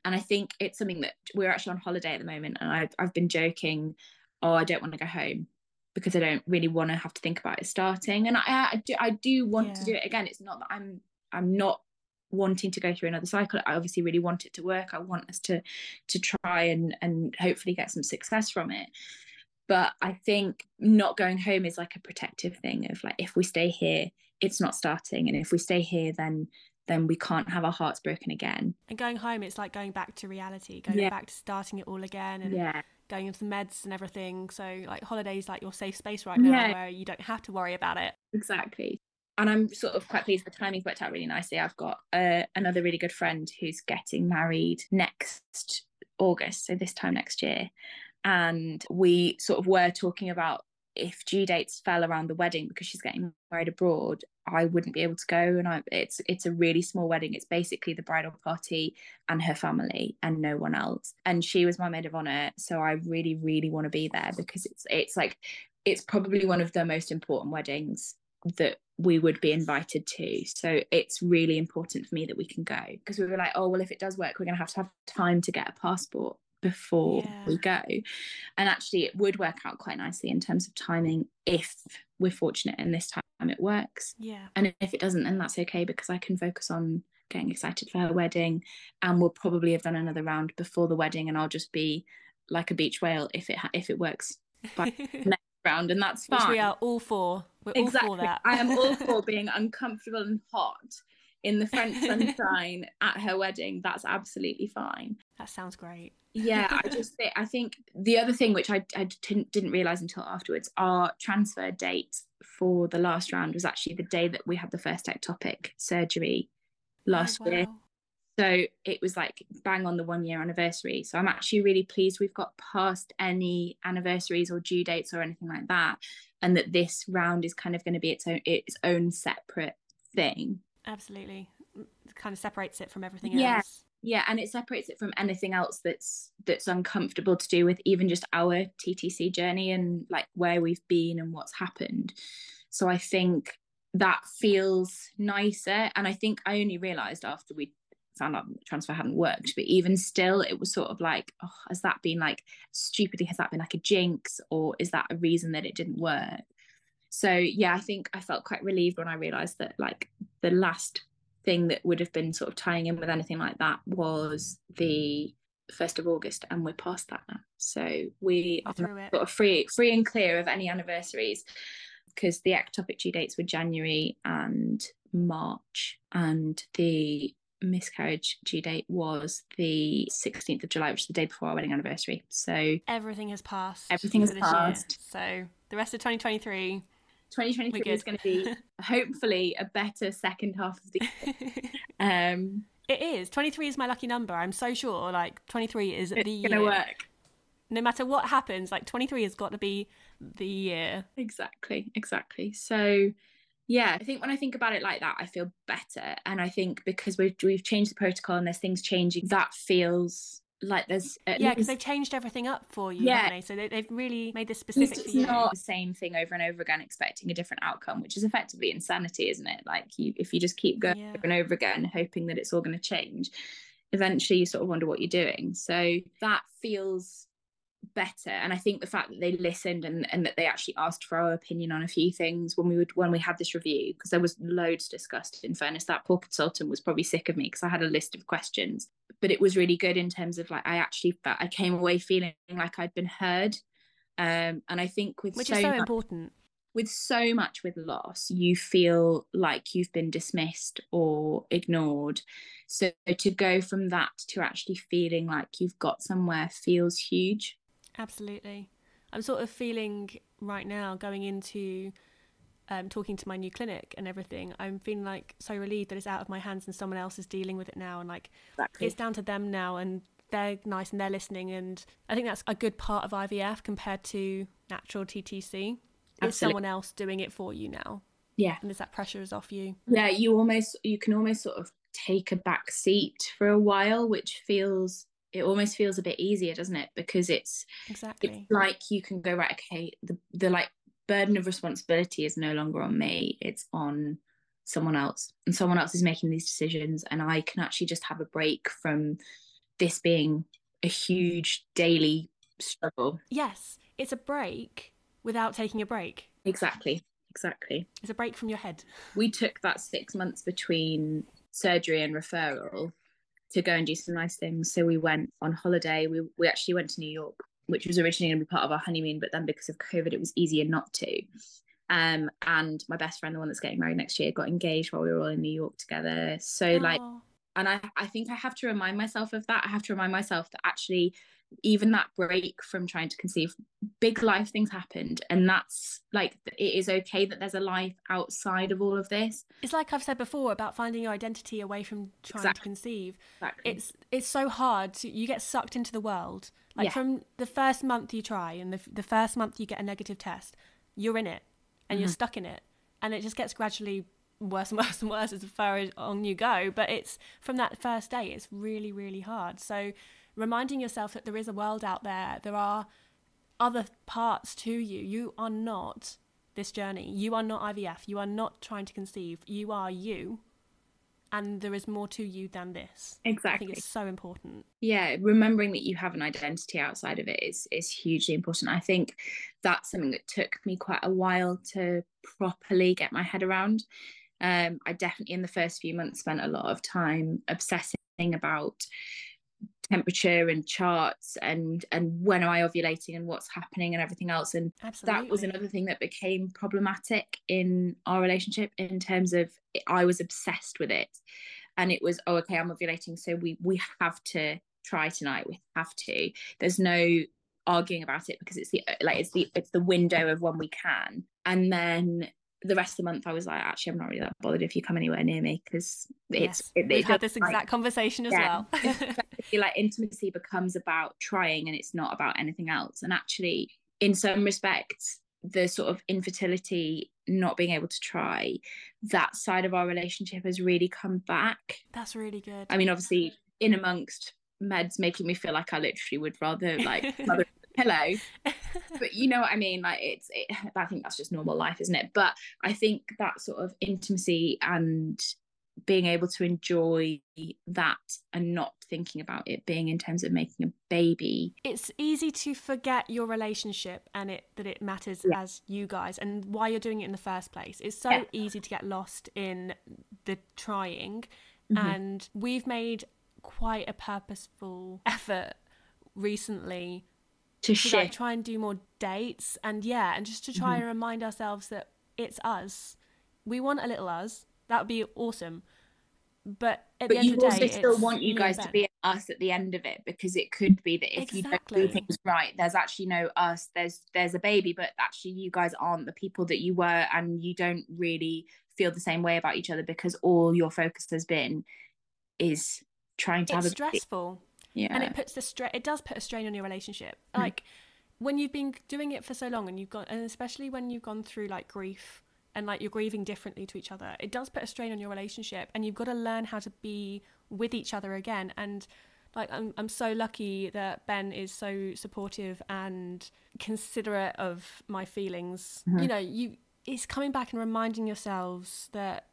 And i think it's something that we're actually on holiday at the moment and i've, I've been joking oh i don't want to go home because i don't really want to have to think about it starting. And i i do, I do want to do it again. It's not that i'm i'm not wanting to go through another cycle i obviously really want it to work i want us to to try and and hopefully get some success from it but i think not going home is like a protective thing of like if we stay here it's not starting and if we stay here then then we can't have our hearts broken again And going home, it's like going back to reality, going Yeah. back to starting it all again and yeah going into the meds and everything. So, like, holidays like your safe space right now Yeah. where you don't have to worry about it. exactly and i'm sort of quite pleased the timing's worked out really nicely. I've got uh, another really good friend who's getting married next august so this time next year. And we sort of were talking about if due dates fell around the wedding because she's getting married abroad i wouldn't be able to go. And I, it's it's a really small wedding. It's basically the bridal party and her family and no one else. And she was my maid of honor so i really really want to be there because it's it's like it's probably one of the most important weddings that we would be invited to. So it's really important for me that we can go because we were like, oh, well, if it does work, we're going to have to have time to get a passport before Yeah. we go. And actually, it would work out quite nicely in terms of timing if we're fortunate and this time it works. Yeah. And if it doesn't, then that's okay because I can focus on getting excited for her wedding. And we'll probably have done another round before the wedding, and I'll just be like a beach whale if it ha- if it works by next round, and that's Which fine. we are all for. We're exactly. all for that. I am all for being uncomfortable and hot in the French sunshine at her wedding. That's absolutely fine. That sounds great. yeah, I just think, I think the other thing which I, I didn't, didn't realize until afterwards, our transfer date for the last round was actually the day that we had the first ectopic surgery oh, last oh, wow. year. So it was like bang on the one year anniversary. So I'm actually really pleased we've got past any anniversaries or due dates or anything like that, and that this round is kind of going to be its own its own separate thing. Absolutely, it kind of separates it from everything yeah. else. Yeah, and it separates it from anything else that's that's uncomfortable to do with even just our TTC journey and like where we've been and what's happened. So I think that feels nicer. And I think I only realized after we found out the transfer hadn't worked, but even still, it was sort of like, oh, has that been like stupidly, has that been like a jinx, or is that a reason that it didn't work? So yeah, I think I felt quite relieved when I realized that like the last thing that would have been sort of tying in with anything like that was the first of August, and we're past that now. So we are sort of free, free and clear of any anniversaries because the ectopic due dates were January and March, and the miscarriage due date was the 16th of July, which is the day before our wedding anniversary. So everything has passed. Everything has passed. Year. So the rest of 2023. 2023 is going to be hopefully a better second half of the year. Um, it is. 23 is my lucky number. I'm so sure. Like 23 is the year. It's going to work. No matter what happens, like 23 has got to be the year. Exactly. Exactly. So yeah i think when i think about it like that i feel better. And i think because we've we've changed the protocol and there's things changing that feels like there's yeah because they've changed everything up for you yeah. they? so they, have really made this specific it's not the same thing over and over again expecting a different outcome which is effectively insanity isn't it? Like you if you just keep going yeah. over and over again hoping that it's all going to change eventually you sort of wonder what you're doing. So that feels better. And i think the fact that they listened and, and that they actually asked for our opinion on a few things when we would when we had this review because there was loads discussed. In fairness that poor consultant was probably sick of me because i had a list of questions. But it was really good in terms of like i actually felt i came away feeling like i'd been heard. Um and i think with which so is so much, important. with so much with loss you feel like you've been dismissed or ignored. So to go from that to actually feeling like you've got somewhere feels huge Absolutely. I'm sort of feeling right now going into um, talking to my new clinic and everything. I'm feeling like so relieved that it's out of my hands and someone else is dealing with it now, and like exactly. it's down to them now, and they're nice and they're listening. And I think that's a good part of IVF compared to natural TTC. It's someone else doing it for you now. Yeah, and as that pressure is off you. Yeah, you almost you can almost sort of take a back seat for a while, which feels it almost feels a bit easier doesn't it? Because it's exactly. it's like you can go right okay the the like burden of responsibility is no longer on me it's on someone else and someone else is making these decisions and i can actually just have a break from this being a huge daily struggle. Yes it's a break without taking a break. Exactly exactly. It's a break from your head. We took that six months between surgery and referral to go and do some nice things. So we went on holiday. We we actually went to New York, which was originally going to be part of our honeymoon, but then because of COVID, it was easier not to. Um, and my best friend, the one that's getting married next year, got engaged while we were all in New York together. So Aww. like, and I I think I have to remind myself of that. I have to remind myself that actually even that break from trying to conceive big life things happened and that's like it is okay that there's a life outside of all of this it's like i've said before about finding your identity away from trying exactly. to conceive exactly. it's it's so hard to, you get sucked into the world like yeah. from the first month you try and the, the first month you get a negative test you're in it and mm-hmm. you're stuck in it and it just gets gradually worse and worse and worse as far as on you go but it's from that first day it's really really hard so reminding yourself that there is a world out there, there are other parts to you. You are not this journey. You are not IVF. You are not trying to conceive. You are you. And there is more to you than this. Exactly. I think it's so important. Yeah, remembering that you have an identity outside of it is is hugely important. I think that's something that took me quite a while to properly get my head around. Um, I definitely in the first few months spent a lot of time obsessing about temperature and charts and and when am I ovulating and what's happening and everything else. And Absolutely. that was another thing that became problematic in our relationship in terms of I was obsessed with it. And it was oh okay I'm ovulating so we we have to try tonight we have to. There's no arguing about it because it's the like it's the it's the window of when we can. And then the rest of the month I was like, actually, I'm not really that bothered if you come anywhere near me because it's. Yes, it, we've had this like, exact conversation as yeah, well. like intimacy becomes about trying and it's not about anything else. And actually, in some respects, the sort of infertility, not being able to try, that side of our relationship has really come back. That's really good. I mean, obviously, in amongst meds making me feel like I literally would rather like pillow but you know what i mean like it's it, i think that's just normal life isn't it but i think that sort of intimacy and being able to enjoy that and not thinking about it being in terms of making a baby it's easy to forget your relationship and it that it matters yeah. as you guys and why you're doing it in the first place it's so yeah. easy to get lost in the trying mm-hmm. and we've made quite a purposeful effort recently to, to like, try and do more dates and yeah and just to try mm-hmm. and remind ourselves that it's us. We want a little us. That would be awesome. But at but the end you of the also day, still want you guys to be us at the end of it because it could be that if exactly. you don't do things right there's actually no us. There's there's a baby but actually you guys aren't the people that you were and you don't really feel the same way about each other because all your focus has been is trying to it's have a stressful yeah and it puts the stress it does put a strain on your relationship mm. like when you've been doing it for so long and you've got and especially when you've gone through like grief and like you're grieving differently to each other it does put a strain on your relationship and you've got to learn how to be with each other again and like I'm, I'm so lucky that ben is so supportive and considerate of my feelings mm-hmm. you know you it's coming back and reminding yourselves that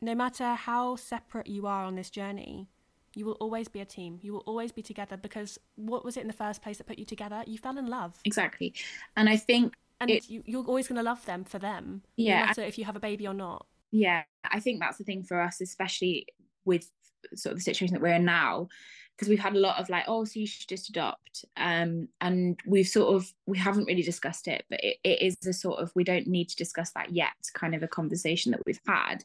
no matter how separate you are on this journey you will always be a team. You will always be together because what was it in the first place that put you together? You fell in love. Exactly. And I think and it, you, you're always going to love them for them. Yeah. No matter if you have a baby or not. Yeah. I think that's the thing for us, especially with sort of the situation that we're in now because we've had a lot of like oh so you should just adopt um and we've sort of we haven't really discussed it but it, it is a sort of we don't need to discuss that yet kind of a conversation that we've had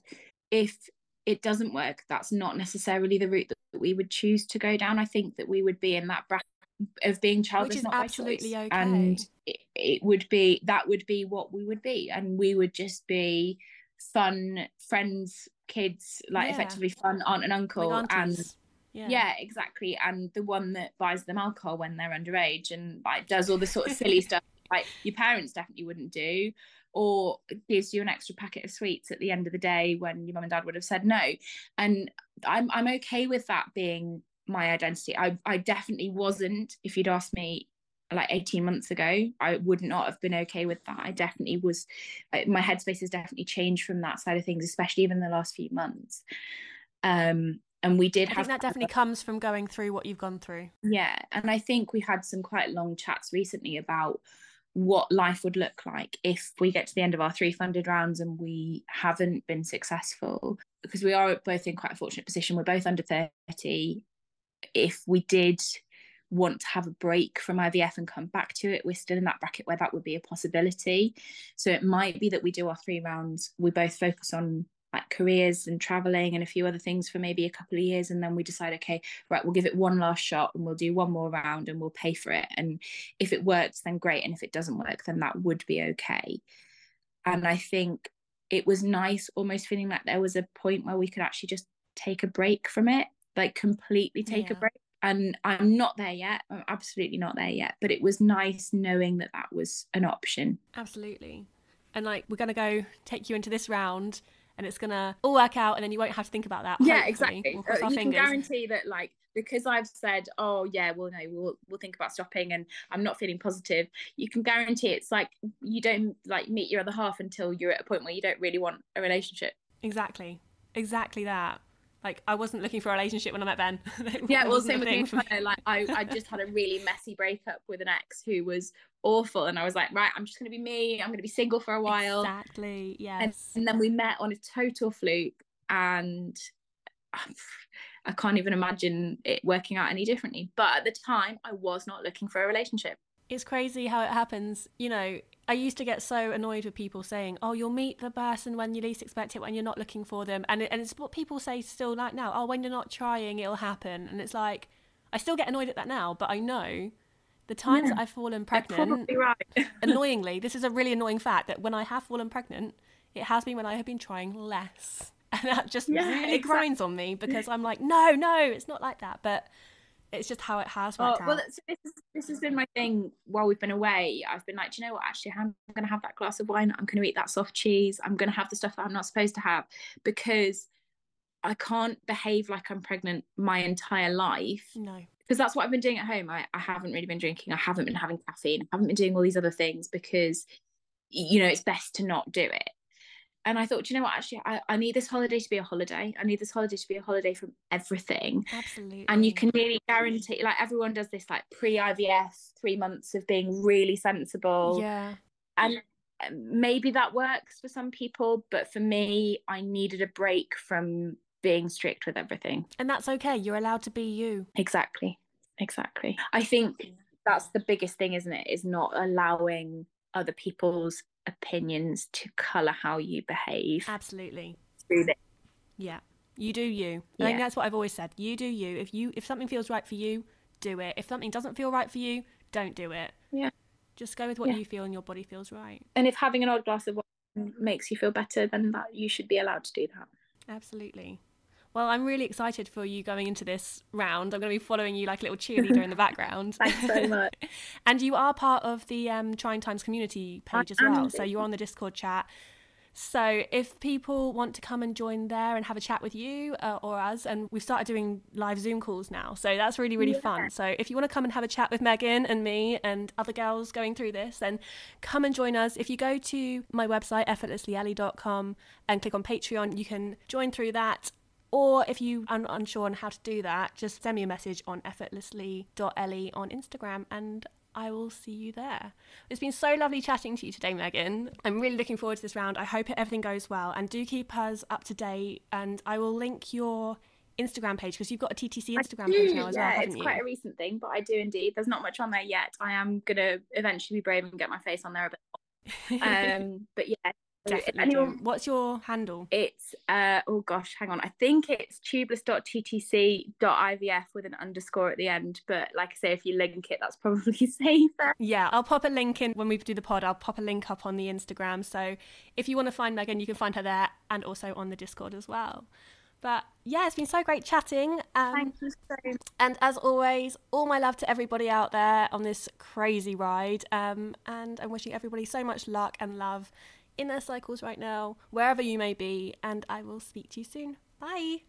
if it doesn't work. That's not necessarily the route that we would choose to go down. I think that we would be in that bracket of being childless Which is absolutely okay. and it, it would be that would be what we would be and we would just be fun friends kids like Yeah. effectively fun aunt and uncle like and yeah. yeah exactly and the one that buys them alcohol when they're underage and like does all the sort of silly stuff like your parents definitely wouldn't do or gives you an extra packet of sweets at the end of the day when your mum and dad would have said no. And i'm i'm okay with that being my identity. I i definitely wasn't if you'd asked me like 18 months ago i would not have been okay with that. I definitely was my headspace has definitely changed from that side of things especially even the last few months. Um and we did I have think that definitely comes from going through what you've gone through. yeah and i think we had some quite long chats recently about what life would look like if we get to the end of our three funded rounds and we haven't been successful. Because we are both in quite a fortunate position. We're both under 30 if we did want to have a break from IVF and come back to it we're still in that bracket where that would be a possibility. So it might be that we do our three rounds we both focus on like careers and traveling and a few other things for maybe a couple of years and then we decide okay right we'll give it one last shot and we'll do one more round and we'll pay for it. And if it works then great and if it doesn't work then that would be okay. And i think it was nice almost feeling like there was a point where we could actually just take a break from it like completely take Yeah. a break. And i'm not there yet. I'm absolutely not there yet but it was nice knowing that that was an option. Absolutely. And like we're gonna go take you into this round and it's gonna all work out and then you won't have to think about that. yeah hopefully. exactly We'll Uh, you can guarantee that like because i've said oh yeah well no we'll we'll think about stopping and i'm not feeling positive you can guarantee it's like you don't like meet your other half until you're at a point where you don't really want a relationship Exactly. Exactly that. Like I wasn't looking for a relationship when I met Ben. Yeah well same with me thing for me. Like I, I just had a really messy breakup with an ex who was awful and i was like right i'm just going to be me i'm going to be single for a while Exactly. and, and then we met on a total fluke and I can't even imagine it working out any differently. But at the time, I was not looking for a relationship. It's crazy how it happens. You know, I used to get so annoyed with people saying, "Oh, you'll meet the person when you least expect it, when you're not looking for them," and and it's what people say still like now. Oh, when you're not trying, it'll happen, and it's like I still get annoyed at that now, but I know the times yeah. I've fallen pregnant. Right. annoyingly, this is a really annoying fact that when I have fallen pregnant, it has been when I have been trying less, and that just yeah, really exactly. grinds on me because I'm like, no, no, it's not like that, but it's just how it has oh, worked oh, well, this, is, this has been my thing while we've been away. I've been like, do you know what? Actually, I'm going to have that glass of wine. I'm going to eat that soft cheese. I'm going to have the stuff that I'm not supposed to have because I can't behave like I'm pregnant my entire life. No. Because that's what I've been doing at home. I, I haven't really been drinking. I haven't been having caffeine. I haven't been doing all these other things because, you know, it's best to not do it and I thought, you know what, actually, I, I need this holiday to be a holiday. I need this holiday to be a holiday from everything. Absolutely. And you can really guarantee, like, everyone does this, like, pre IVF, three months of being really sensible. Yeah. And um, maybe that works for some people, but for me, I needed a break from being strict with everything. And that's okay. You're allowed to be you. Exactly. Exactly. I think that's the biggest thing, isn't it? Is not allowing other people's opinions to color how you behave. Absolutely. Yeah. You do you. I think that's what I've always said. You do you. If you if something feels right for you, do it. If something doesn't feel right for you, don't do it. Yeah. Just go with what yeah. you feel and your body feels right. And if having an odd glass of wine makes you feel better, then that you should be allowed to do that. Absolutely. Well, I'm really excited for you going into this round. I'm going to be following you like a little cheerleader in the background. Thanks so much. and you are part of the um, Trying Times community page as well. So you're on the Discord chat. So if people want to come and join there and have a chat with you uh, or us, and we've started doing live Zoom calls now, so that's really really yeah. fun. So if you want to come and have a chat with Megan and me and other girls going through this, then come and join us. If you go to my website effortlesslyellie.com and click on Patreon, you can join through that. Or if you are unsure on how to do that, just send me a message on effortlessly.ellie on Instagram and I will see you there. It's been so lovely chatting to you today, Megan. I'm really looking forward to this round. I hope everything goes well and do keep us up to date. And I will link your Instagram page because you've got a TTC Instagram page now as yeah, well. it's you? quite a recent thing, but I do indeed. There's not much on there yet. I am gonna eventually be brave and get my face on there a bit. um, but yeah, Definitely. Anyone, What's your handle? It's uh oh gosh, hang on. I think it's tubeless.ttc.ivf with an underscore at the end. But like I say, if you link it, that's probably safer. Yeah, I'll pop a link in when we do the pod. I'll pop a link up on the Instagram. So if you want to find Megan, you can find her there and also on the Discord as well. But yeah, it's been so great chatting. Um, Thank you so much. And as always, all my love to everybody out there on this crazy ride. Um, and I'm wishing everybody so much luck and love in their cycles right now, wherever you may be, and I will speak to you soon. Bye.